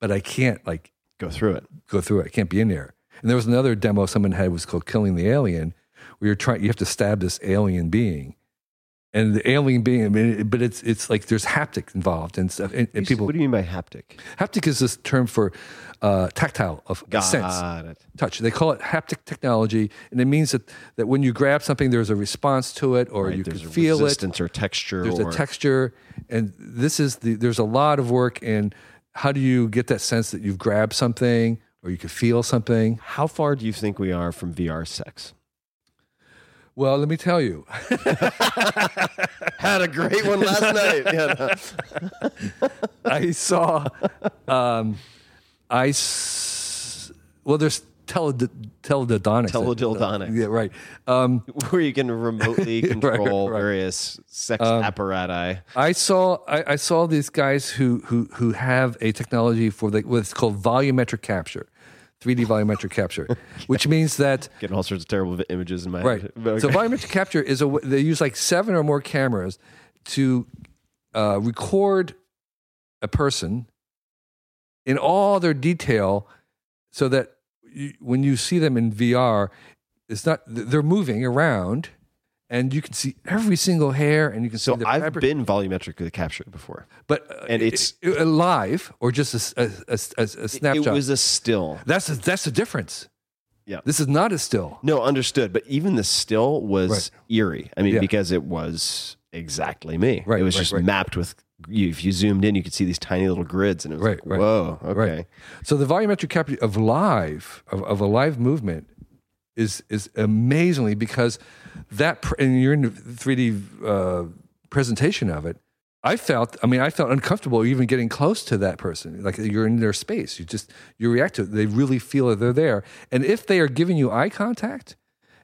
but I can't like
Go through it.
go through it. I can't be in there. And there was another demo someone had was called "Killing the Alien," where you're trying you have to stab this alien being, and the alien being. I mean, but it's it's like there's haptic involved and stuff. And, and people
What do you mean by haptic?
haptic is this term for uh, tactile of
Got
sense
it.
touch. They call it haptic technology, and it means that that when you grab something, there's a response to it, or
Right,
you can feel it.
resistance or texture.
There's
or,
a texture, and this is the. There's a lot of work in how do you get that sense that you've grabbed something or you can feel something.
How far do you think we are from VR sex?
Well, let me tell you,
Had a great one last night. Yeah, no.
I saw, um, I, s- well, there's teled- teledildonics.
Teledildonics.
Yeah, right. Um,
Where you can remotely control
right.
various sex
Um,
apparatus.
I saw I, I saw these guys who who who have a technology for the, what's called volumetric capture, 3D volumetric capture, which means that
Getting all sorts of terrible images in my
right.
head. But
So volumetric capture is a they use like seven or more cameras to uh, record a person in all their detail, so that you, when you see them in VR, it's not they're moving around. And you can see every single hair, and you can
so
see the
I've
fabric.
been volumetrically captured before.
But uh,
And it's-
it- it- live or just a snapshot.
It was a still.
that's a, that's the difference.
Yeah.
This is not a still.
No, understood. But even the still was
Right.
eerie. I mean,
Yeah.
because it was exactly me.
Right,
It was
right,
just
right.
mapped with. You, if you zoomed in, you could see these tiny little grids, and it was
Right,
like,
right.
whoa, okay.
Right. So the volumetric capture of live of, of a live movement is is amazingly because that and you're in the 3D uh, presentation of it. I felt. I mean, I felt uncomfortable even getting close to that person. Like you're in their space. You just you react to it. They really feel that they're there. And if they are giving you eye contact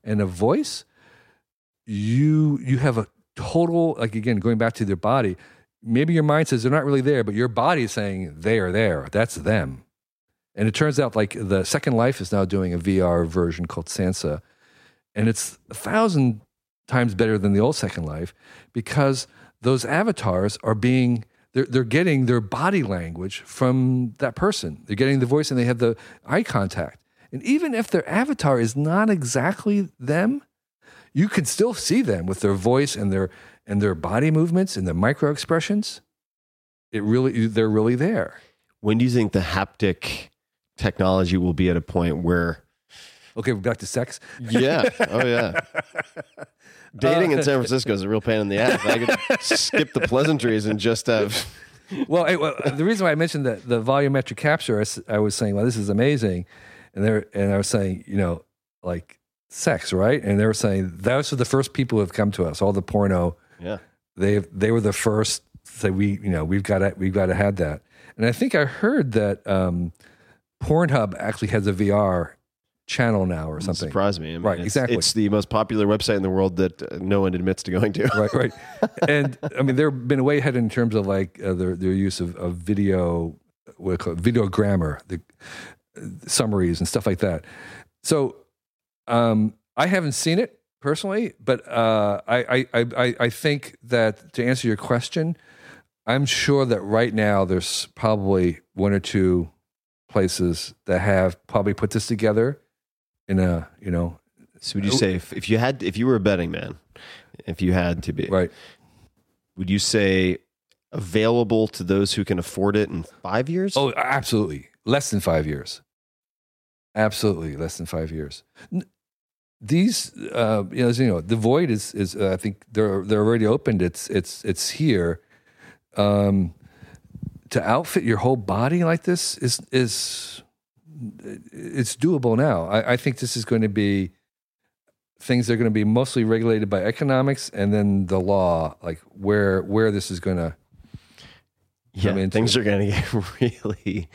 and a voice, you you have a total like again going back to their body. Maybe your mind says they're not really there, but your body is saying they are there. That's them. And it turns out like the Second Life is now doing a VR version called Sansar, and it's a thousand times better than the old Second Life because those avatars are being they're they're getting their body language from that person. They're getting the voice and they have the eye contact. And even if their avatar is not exactly them, you can still see them with their voice and their and their body movements and their micro expressions. It really they're really there.
When do you think the haptic technology will be at a point where?
Okay, we're back to sex.
Yeah. Oh yeah. Dating in San Francisco is a real pain in the ass. I could skip the pleasantries and just have.
well, hey, well, the reason why I mentioned that the volumetric capture, I was saying, well, this is amazing, and they're and I was saying, you know, like sex, right? And they were saying those are the first people who have come to us. All the porno,
Yeah.
they they were the first. to Say we, you know, we've got to we've got to have that. And I think I heard that um, Pornhub actually has a VR channel now or something.
Surprised me. I mean,
Right,
it's-
exactly.
It's the most popular website in the world that uh, no one admits to going to.
right, right. And I mean, they've been way ahead in terms of like uh, their their use of, of video, what call it, video grammar, the uh, summaries and stuff like that. So, um, I haven't seen it personally, but uh, I, I, I- I think that to answer your question, I'm sure that right now there's probably one or two places that have probably put this together in a you know
So would you say if, if you had if you were a betting man, if you had to be,
right
would you say available to those who can afford it in five years?
Oh, absolutely. Less than five years. Absolutely, less than five years. These, uh, you know, as you know, the void is is. Uh, I think they're they're already opened. It's it's it's here. Um, to outfit your whole body like this is is it's doable now. I, I think this is going to be things that are going to be mostly regulated by economics and then the law, like where where this is going to
yeah,
come into
things are going to get really,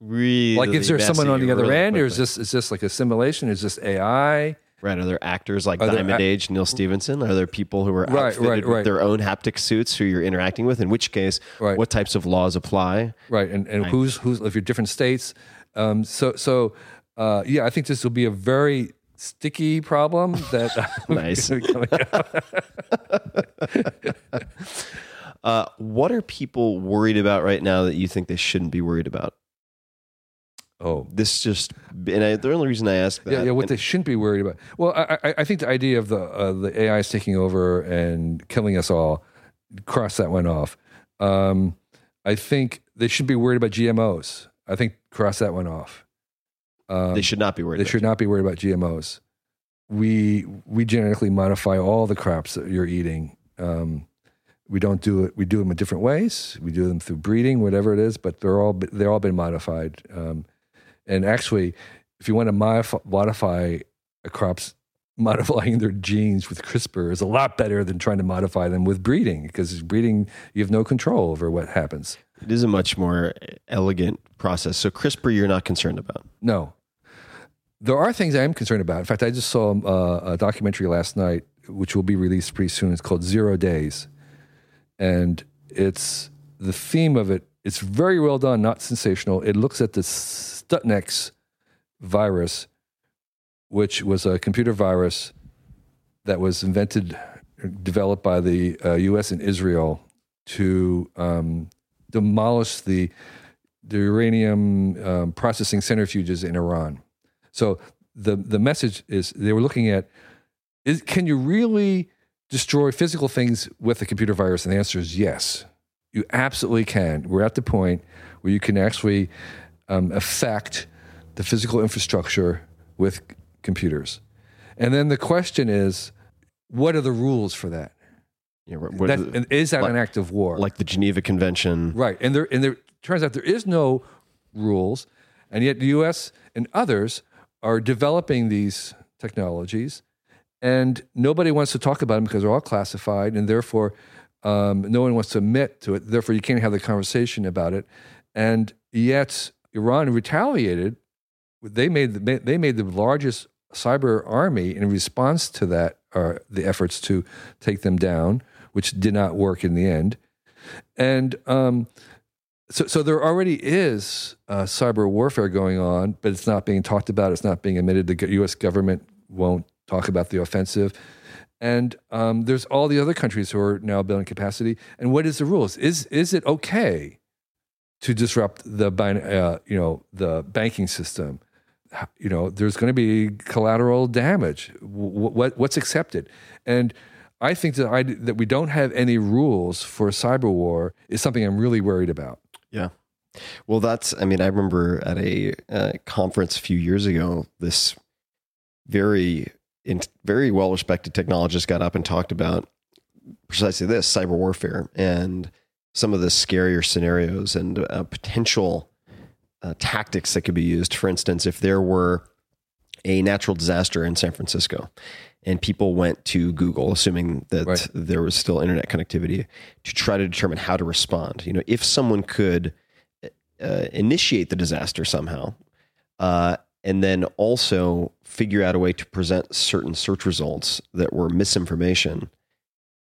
really
like, is there someone on the other
really
end, or is this is this like a simulation? Is this AI?
Right. Are there actors like
Are
Diamond Age, Neal Stephenson? Are there people who are
Right,
outfitted
right,
with
right.
their own haptic suits who you're interacting with? In which case,
Right.
what types of laws apply?
Right, and and who's who's if you're different states. Um, so so uh, yeah, I think this will be a very sticky problem that
Nice. Uh, what are people worried about right now that you think they shouldn't be worried about?
Oh
This just, and I, the only reason I ask that,
yeah, yeah. What
and-
they shouldn't be worried about. Well, I, I, I think the idea of the uh, the AI is taking over and killing us all, cross that one off. Um, I think they should be worried about GMOs. I think cross that one off. Um,
they should not be worried.
They
about
should not be worried about GMOs. We we genetically modify all the crops that you're eating. Um, we don't do it. We do them in different ways. We do them through breeding, whatever it is. But they're all they're all been modified. Um, and actually, if you want to modify, modify a crop's modifying their genes with CRISPR is a lot better than trying to modify them with breeding because breeding you have no control over what happens.
It is a much more elegant process. So CRISPR, you're not concerned about.
No. There are things I am concerned about. In fact, I just saw uh, a documentary last night, which will be released pretty soon. It's called Zero Days. And it's the theme of it. It's very well done, not sensational. It looks at the Stuxnet virus, which was a computer virus that was invented, developed by the uh, US and Israel to um, demolish the, the uranium um, processing centrifuges in Iran. So the the message is they were looking at is can you really destroy physical things with a computer virus? And the answer is yes. You absolutely can. We're at the point where you can actually um, affect the physical infrastructure with c- computers. And then the question is, what are the rules for that?
Know, what-
that and is that
like-
an act of war?
like the Geneva Convention.
Right. And there and there turns out there is no rules, and yet the US and others are developing these technologies and nobody wants to talk about them because they're all classified and therefore um, no one wants to admit to it. Therefore, you can't have the conversation about it. And yet, Iran retaliated. They made the, they made the largest cyber army in response to that, or the efforts to take them down, which did not work in the end. And um, so, so there already is uh, cyber warfare going on, but it's not being talked about. It's not being admitted. The U.S. government won't talk about the offensive. And um, there's all the other countries who are now building capacity. And what is the rules? Is is it okay to disrupt the uh, you know the banking system? You know, there's going to be collateral damage. What what's accepted? And I think that I, that we don't have any rules for cyber war is something I'm really worried about.
Yeah. Well, that's, I mean, I remember at a uh, conference a few years ago, this very, in, very well respected technologist got up and talked about precisely this cyber warfare and some of the scarier scenarios and uh, potential uh, tactics that could be used. For instance, if there were a natural disaster in San Francisco and people went to Google, assuming that
Right.
there was still internet connectivity, to try to determine how to respond. You know, if someone could uh, initiate the disaster somehow, uh, and then also figure out a way to present certain search results that were misinformation,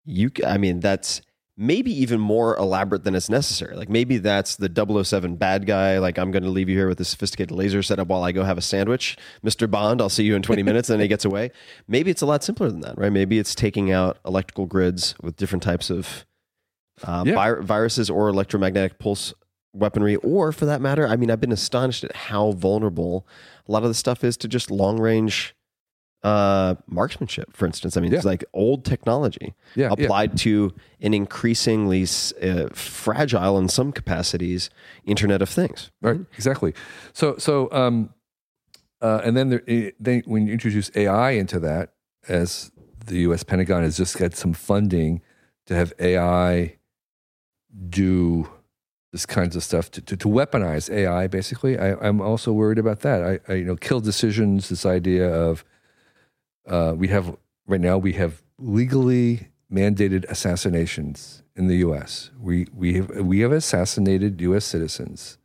you, I mean, that's maybe even more elaborate than it's necessary. Like maybe that's the 007 bad guy. Like I'm going to leave you here with a sophisticated laser setup while I go have a sandwich, Mr. Bond. I'll see you in 20 minutes. and then he gets away. Maybe it's a lot simpler than that, right? Maybe it's taking out electrical grids with different types of uh,
Yeah.
vi- viruses or electromagnetic pulse weaponry, or for that matter, I mean, I've been astonished at how vulnerable a lot of the stuff is to just long range uh, marksmanship, for instance. I mean, it's like old technology
Yeah, yeah.
applied to an increasingly uh, fragile, in some capacities, Internet of Things.
Right. Exactly. So so um, uh, and then there, eh, then when you introduce AI into that, as the U.S. Pentagon has just got some funding to have AI do this kinds of stuff to, to, to weaponize AI. Basically, I, I'm also worried about that. I, I you know kill decisions. This idea of uh, we have right now we have legally mandated assassinations in the U.S. We we have we have assassinated U.S. citizens.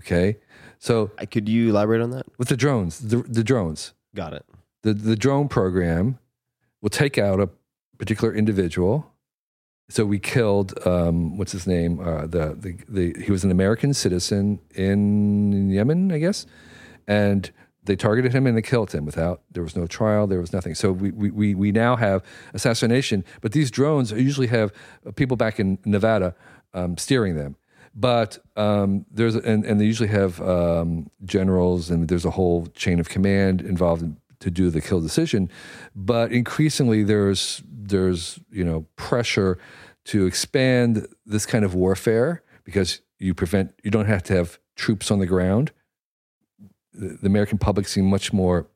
Okay, so
Could you elaborate on that?
with the drones, the, the drones,
Got it.
the the drone program will take out a particular individual. So we killed um, what's his name? Uh, the, the the he was an American citizen in Yemen, I guess, and they targeted him and they killed him without there was no trial, there was nothing. So we we we, now have assassination, but these drones usually have people back in Nevada um, steering them. But um, there's and, and they usually have um, generals and there's a whole chain of command involved in, to do the kill decision. But increasingly, there's there's you know pressure to expand this kind of warfare because you prevent you don't have to have troops on the ground. The, American public seem much more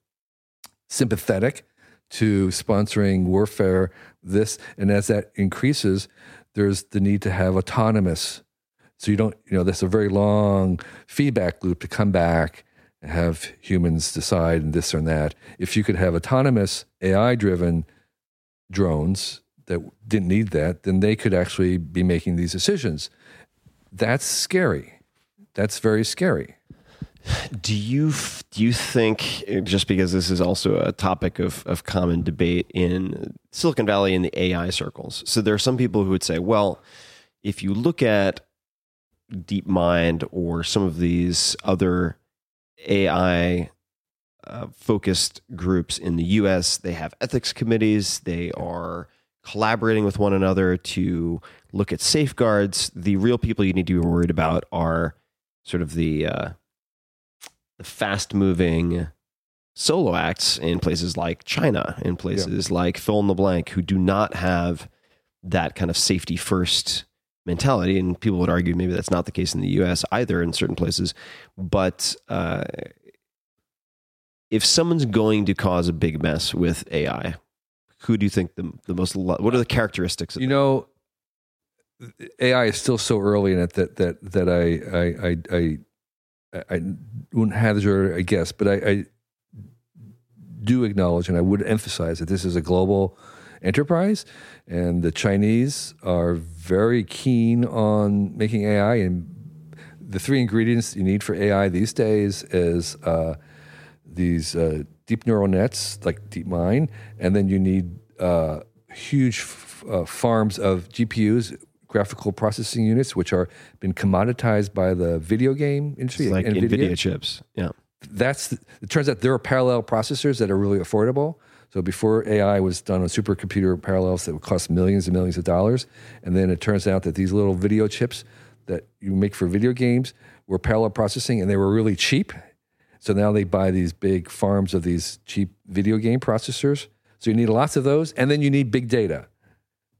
sympathetic to sponsoring warfare. This and as that increases, there's the need to have autonomous. So you don't you know there's a very long feedback loop to come back and have humans decide and this or that. If you could have autonomous AI driven drones that didn't need that, then they could actually be making these decisions. That's scary. That's very scary.
Do you do you think just because this is also a topic of of common debate in Silicon Valley in the AI circles? So there are some people who would say, well, if you look at DeepMind or some of these other AI uh, focused groups in the U.S., they have ethics committees. They are collaborating with one another to look at safeguards. The real people you need to be worried about are sort of the uh, the fast moving solo acts in places like China, in places like fill in the blank, who do not have that kind of safety first mentality. And people would argue maybe that's not the case in the US either in certain places. But uh, if someone's going to cause a big mess with AI, who do you think the, the most, lo- what are the characteristics of
You know, AI is still so early in it that that that I I I I, I wouldn't hazard a guess, but I, I do acknowledge and I would emphasize that this is a global enterprise, and the Chinese are very keen on making AI. And the three ingredients you need for AI these days is uh, these uh, deep neural nets like DeepMind, and then you need uh, huge f- uh, farms of GPUs, graphical processing units, which are been commoditized by the video game industry,
It's like
NVIDIA
NVIDIA chips? Yeah.
that's it turns out there are parallel processors that are really affordable. So before AI was done on supercomputer parallels that would cost millions and millions of dollars, and then it turns out that these little video chips that you make for video games were parallel processing, and they were really cheap. So now they buy these big farms of these cheap video game processors. So you need lots of those, and then you need big data.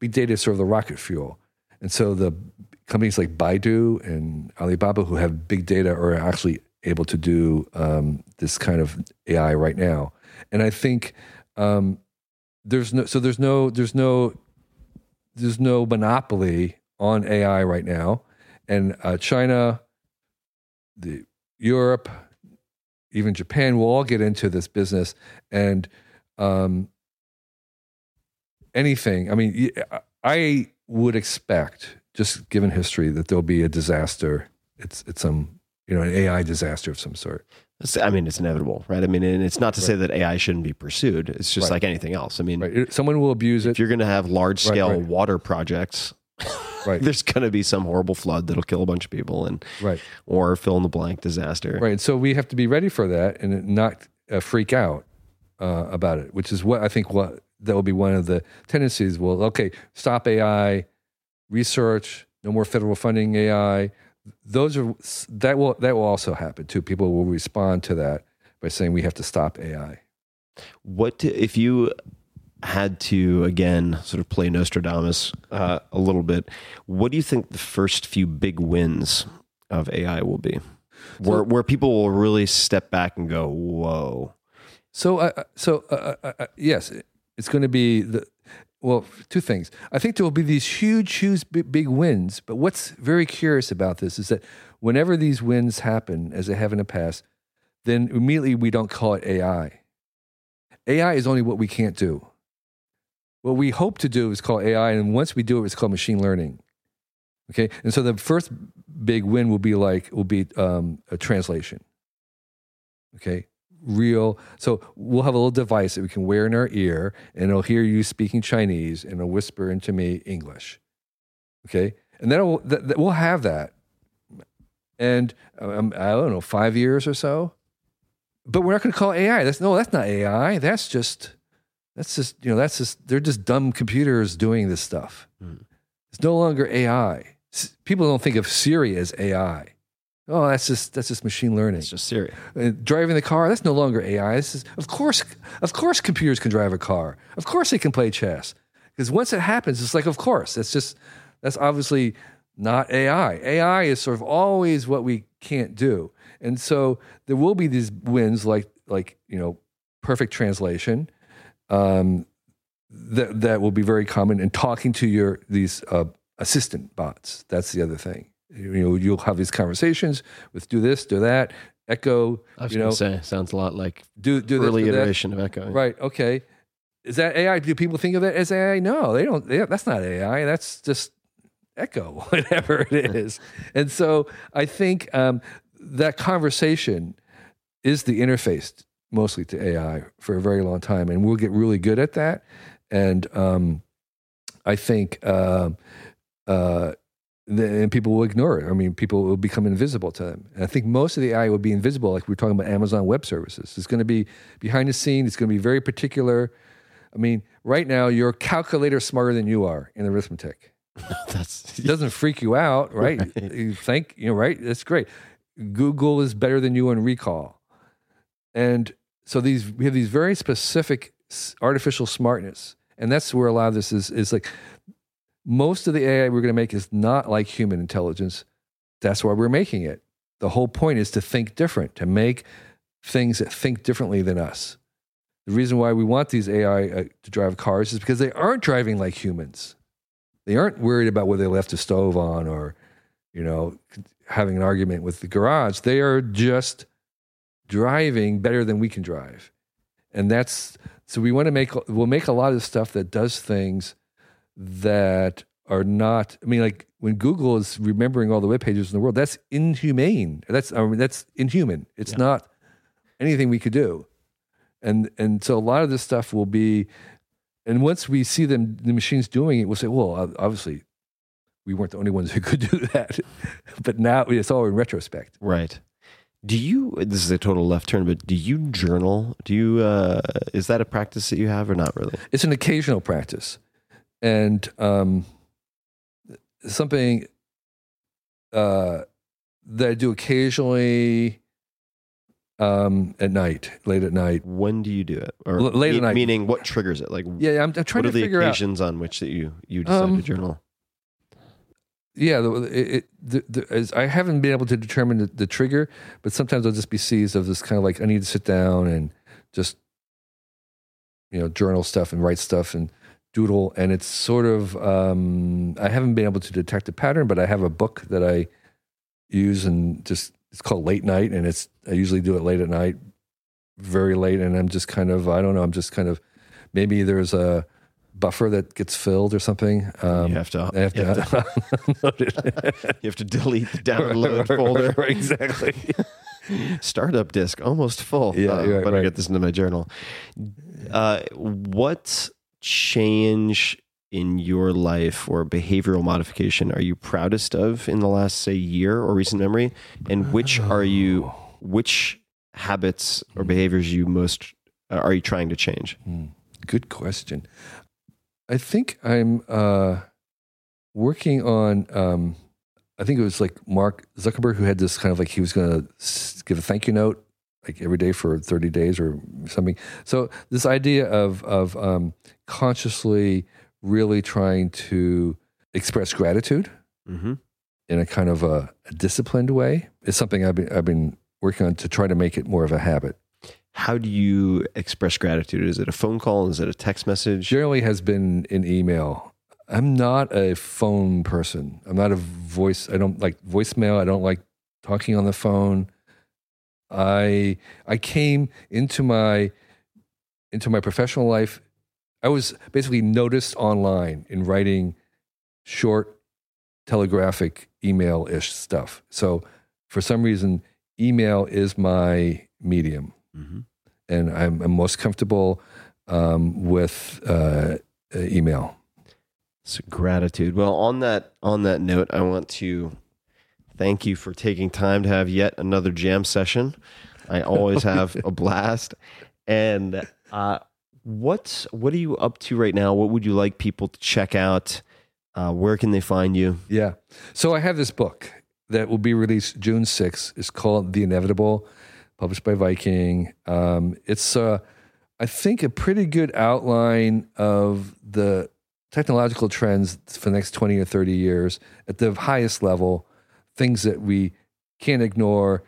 Big data is sort of the rocket fuel, and so the companies like Baidu and Alibaba who have big data are actually able to do um, this kind of AI right now. And I think um, there's no so there's no there's no there's no monopoly on AI right now, and uh, China, the Europe, even Japan will all get into this business and um, anything. I mean, I would expect, just given history, that there'll be a disaster. It's it's some you know an AI disaster of some sort.
I mean, it's inevitable, right? I mean, and it's not to say that AI shouldn't be pursued. It's just
Right.
like anything else. I mean,
Right? Someone will abuse it.
if you're going to have large scale
right.
water projects,
Right.
there's going to be some horrible flood that'll kill a bunch of people, and
Right.
or fill in the blank disaster.
Right. So we have to be ready for that and not uh, freak out uh, about it, which is what I think what that will be one of the tendencies. Well, okay, stop AI, research, no more federal funding AI. Those are that will that will also happen too. People will respond to that by saying we have to stop AI.
What do, if you had to again sort of play Nostradamus uh, a little bit? What do you think the first few big wins of AI will be? Where where people will really step back and go, "Whoa."
So, uh, uh, so uh, uh, uh, yes, it's going to be the well, two things. I think there will be these huge, huge, big, wins. But what's very curious about this is that whenever these wins happen, as they have in the past, then immediately we don't call it AI. AI is only what we can't do. What we hope to do is call AI, and once we do it, it's called machine learning. Okay, and so the first big win will be like will be um, a translation. Okay, real. So we'll have a little device that we can wear in our ear, and it'll hear you speaking Chinese, and it'll whisper into me English. Okay, and then it'll, th- th- we'll have that, and um, I don't know, five years or so. But we're not going to call it AI. That's no, that's not AI. That's just that's just you know that's just they're just dumb computers doing this stuff. It's no longer AI. S- People don't think of Siri as AI. Oh, that's just that's just machine learning.
It's just Siri.
Uh, driving the car that's no longer AI. This is of course of course computers can drive a car. Of course they can play chess. Because once it happens, it's like of course. That's just that's obviously not AI. AI is sort of always what we can't do. And so there will be these wins like like you know perfect translation. Um, that that will be very common in talking to your these uh, assistant bots. That's the other thing. You know, you'll have these conversations with do this, do that, Echo.
I was
you know,
say, sounds a lot like
do do this,
early
do that.
iteration of Echo.
Right. Okay. Is that AI? Do people think of that as AI? No, they don't. They, that's not AI. That's just Echo, whatever it is. and so I think um, that conversation is the interface mostly to AI for a very long time, and we'll get really good at that. And um, I think uh, the, and people will ignore it. I mean, people will become invisible to them. And I think most of the AI will be invisible, like we we're talking about Amazon Web Services. It's going to be behind the scenes. It's going to be very particular. I mean, right now, your calculator smarter than you are in arithmetic.
That's
It doesn't freak you out, right? You think, you know, right? That's great. Google is better than you in recall. And so these we have these very specific artificial smartness. And that's where a lot of this is is like most of the AI we're going to make is not like human intelligence. That's why we're making it. The whole point is to think different, to make things that think differently than us. The reason why we want these AI uh, to drive cars is because they aren't driving like humans. They aren't worried about whether they left the stove on or, you know, having an argument with the garage. They are just driving better than we can drive. And that's so we want to make we'll make a lot of stuff that does things that are not I mean like when Google is remembering all the web pages in the world, that's inhumane. That's I mean that's inhuman. It's not anything we could do. And and so a lot of this stuff will be and once we see them the machines doing it, we'll say, well, obviously we weren't the only ones who could do that. but now it's all in retrospect.
Right. Do you? This is a total left turn, but do you journal? Do you? Uh, is that a practice that you have, or not really?
it's an occasional practice and um, something uh, that I do occasionally um, at night, late at night.
When do you do it? Or
L- late at night.
Meaning, what triggers it? Like,
Yeah, I'm, I'm trying
what
to
are the
figure out.
occasions on which that you you decide
Um,
to journal?
Yeah, the, it, it, the, the, I haven't been able to determine the, the trigger, but sometimes I'll just be seized of this kind of like I need to sit down and just you know journal stuff and write stuff and doodle, and it's sort of um, I haven't been able to detect a pattern, but I have a book that I use and just it's called Late Night, and it's I usually do it late at night, very late, and I'm just kind of I don't know I'm just kind of maybe there's a buffer that gets filled or something. Um,
you have to.
I have to,
you have to, you have to delete the download folder.
exactly.
Startup disk almost full.
Yeah,
uh,
right,
better
right.
get this into my journal. Uh, what change in your life or behavioral modification are you proudest of in the last say year or recent memory, and which are you? Which habits or behaviors you most uh, are you trying to change?
Good question. I think I'm uh, working on. Um, I think it was like Mark Zuckerberg who had this kind of like he was going to give a thank you note like every day for 30 days or something. So this idea of of um, consciously really trying to express gratitude
Mm-hmm.
in a kind of a, a disciplined way is something I've been I've been working on to try to make it more of a habit.
How do you express gratitude? Is it a phone call? Is it a text message?
generally has been in email. I'm not a phone person. I'm not a voice. I don't like voicemail. I don't like talking on the phone. I I came into my into my professional life. I was basically noticed online in writing short telegraphic email ish stuff. So for some reason, email is my medium, and I'm, I'm most comfortable um, with uh, email.
So gratitude. Well, on that on that note, I want to thank you for taking time to have yet another jam session. I always have a blast. And uh, what's what are you up to right now? What would you like people to check out? Uh, where can they find you?
Yeah. So I have this book that will be released June 6th. It's called The Inevitable, published by Viking. Um, it's, uh, I think, a pretty good outline of the technological trends for the next 20 or 30 years at the highest level, things that we can't ignore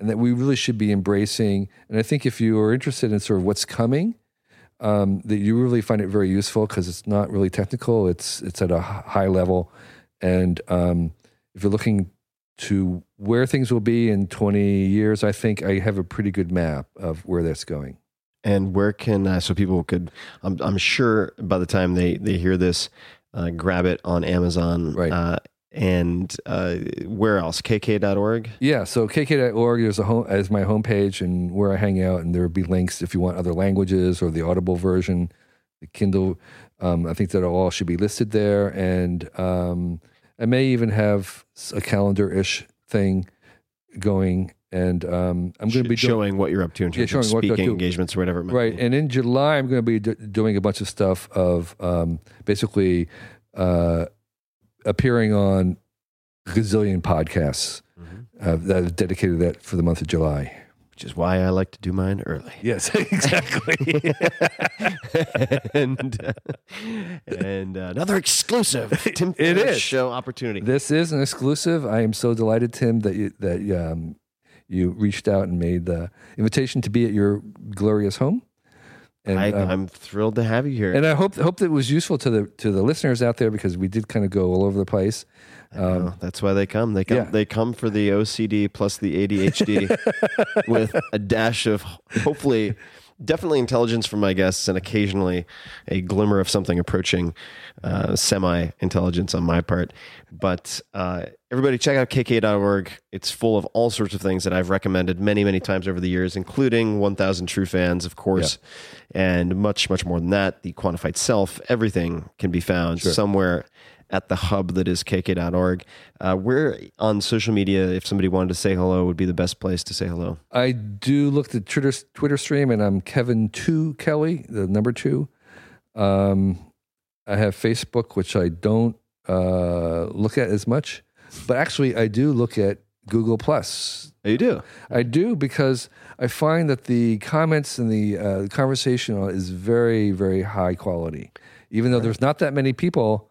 and that we really should be embracing. And I think if you are interested in sort of what's coming, um, that you really find it very useful because it's not really technical. It's it's at a high level, and um, if you're looking to where things will be in 20 years, I think I have a pretty good map of where that's going.
And where can uh, so people could? I'm, I'm sure by the time they they hear this, uh, grab it on Amazon.
Right.
Uh, and uh, where else? KK.org.
Yeah, so kk.org is, a home as my homepage and where I hang out, and there will be links if you want other languages or the Audible version, the Kindle. Um, I think that all should be listed there, and um, I may even have a calendar-ish thing going. And um, I'm going to be doing,
showing what you're up to in
Yeah,
terms of
showing what to
speaking engagements or whatever.
Right.
be.
And in July, I'm going to be doing a bunch of stuff of um, basically uh, appearing on gazillion podcasts
Mm-hmm.
uh, that have dedicated that for the month of July.
which is why I like to do mine early.
Yes, exactly.
and uh, and uh, another exclusive Tim
It is.
show opportunity.
this is an exclusive. I am so delighted, Tim, that you, that um, you reached out and made the invitation to be at your glorious home. And
I,
um,
I'm thrilled to have you here.
and I hope hope that it was useful to the to the listeners out there because we did kind of go all over the place.
Oh, that's why they come. They come.
yeah.
They come for the OCD plus the ADHD, with a dash of hopefully, definitely intelligence from my guests, and occasionally a glimmer of something approaching uh, semi-intelligence on my part. But uh, everybody, check out KK.org. It's full of all sorts of things that I've recommended many, many times over the years, including 1,000 True Fans, of course, and much, much more than that. The Quantified Self. Everything can be found somewhere at the hub that is kk.org. Uh, where on social media, if somebody wanted to say hello, would be the best place to say hello.
I do look at the Twitter Twitter stream, and I'm Kevin Two Kelly, the number two. Um, I have Facebook, which I don't uh, look at as much, but actually I do look at Google Plus.
Oh, you do?
I do because I find that the comments and the uh, conversation is very, very high quality. Even though there's not that many people,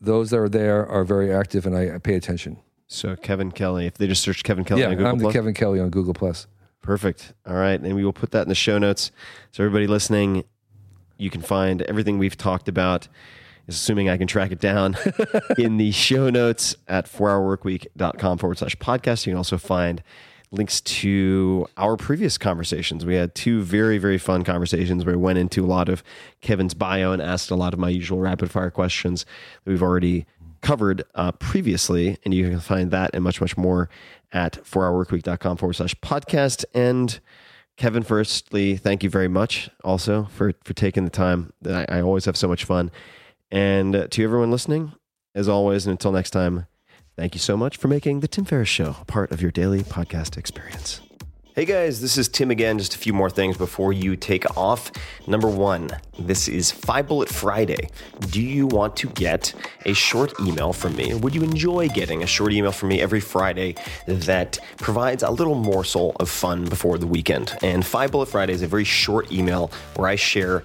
those that are there are very active, and I, I pay attention.
So Kevin Kelly. If they just search Kevin Kelly
yeah,
on Google
I'm the Kevin Kelly on Google Plus.
Perfect. All right. And we will put that in the show notes. So everybody listening, you can find everything we've talked about, assuming I can track it down, in the show notes at 4hourworkweek.com forward slash podcast. You can also find links to our previous conversations. We had two very, very fun conversations where we went into a lot of Kevin's bio and asked a lot of my usual rapid fire questions that we've already covered uh, previously. And you can find that and much, much more at 4hourworkweek.com forward slash podcast. And Kevin, firstly, thank you very much also for, for taking the time. I, I always have so much fun. And to everyone listening, as always, and until next time, thank you so much for making the Tim Ferriss Show part of your daily podcast experience. Hey guys, this is Tim again. Just a few more things before you take off. Number one, this is Five Bullet Friday. Do you want to get a short email from me? Would you enjoy getting a short email from me every Friday that provides a little morsel of fun before the weekend? And Five Bullet Friday is a very short email where I share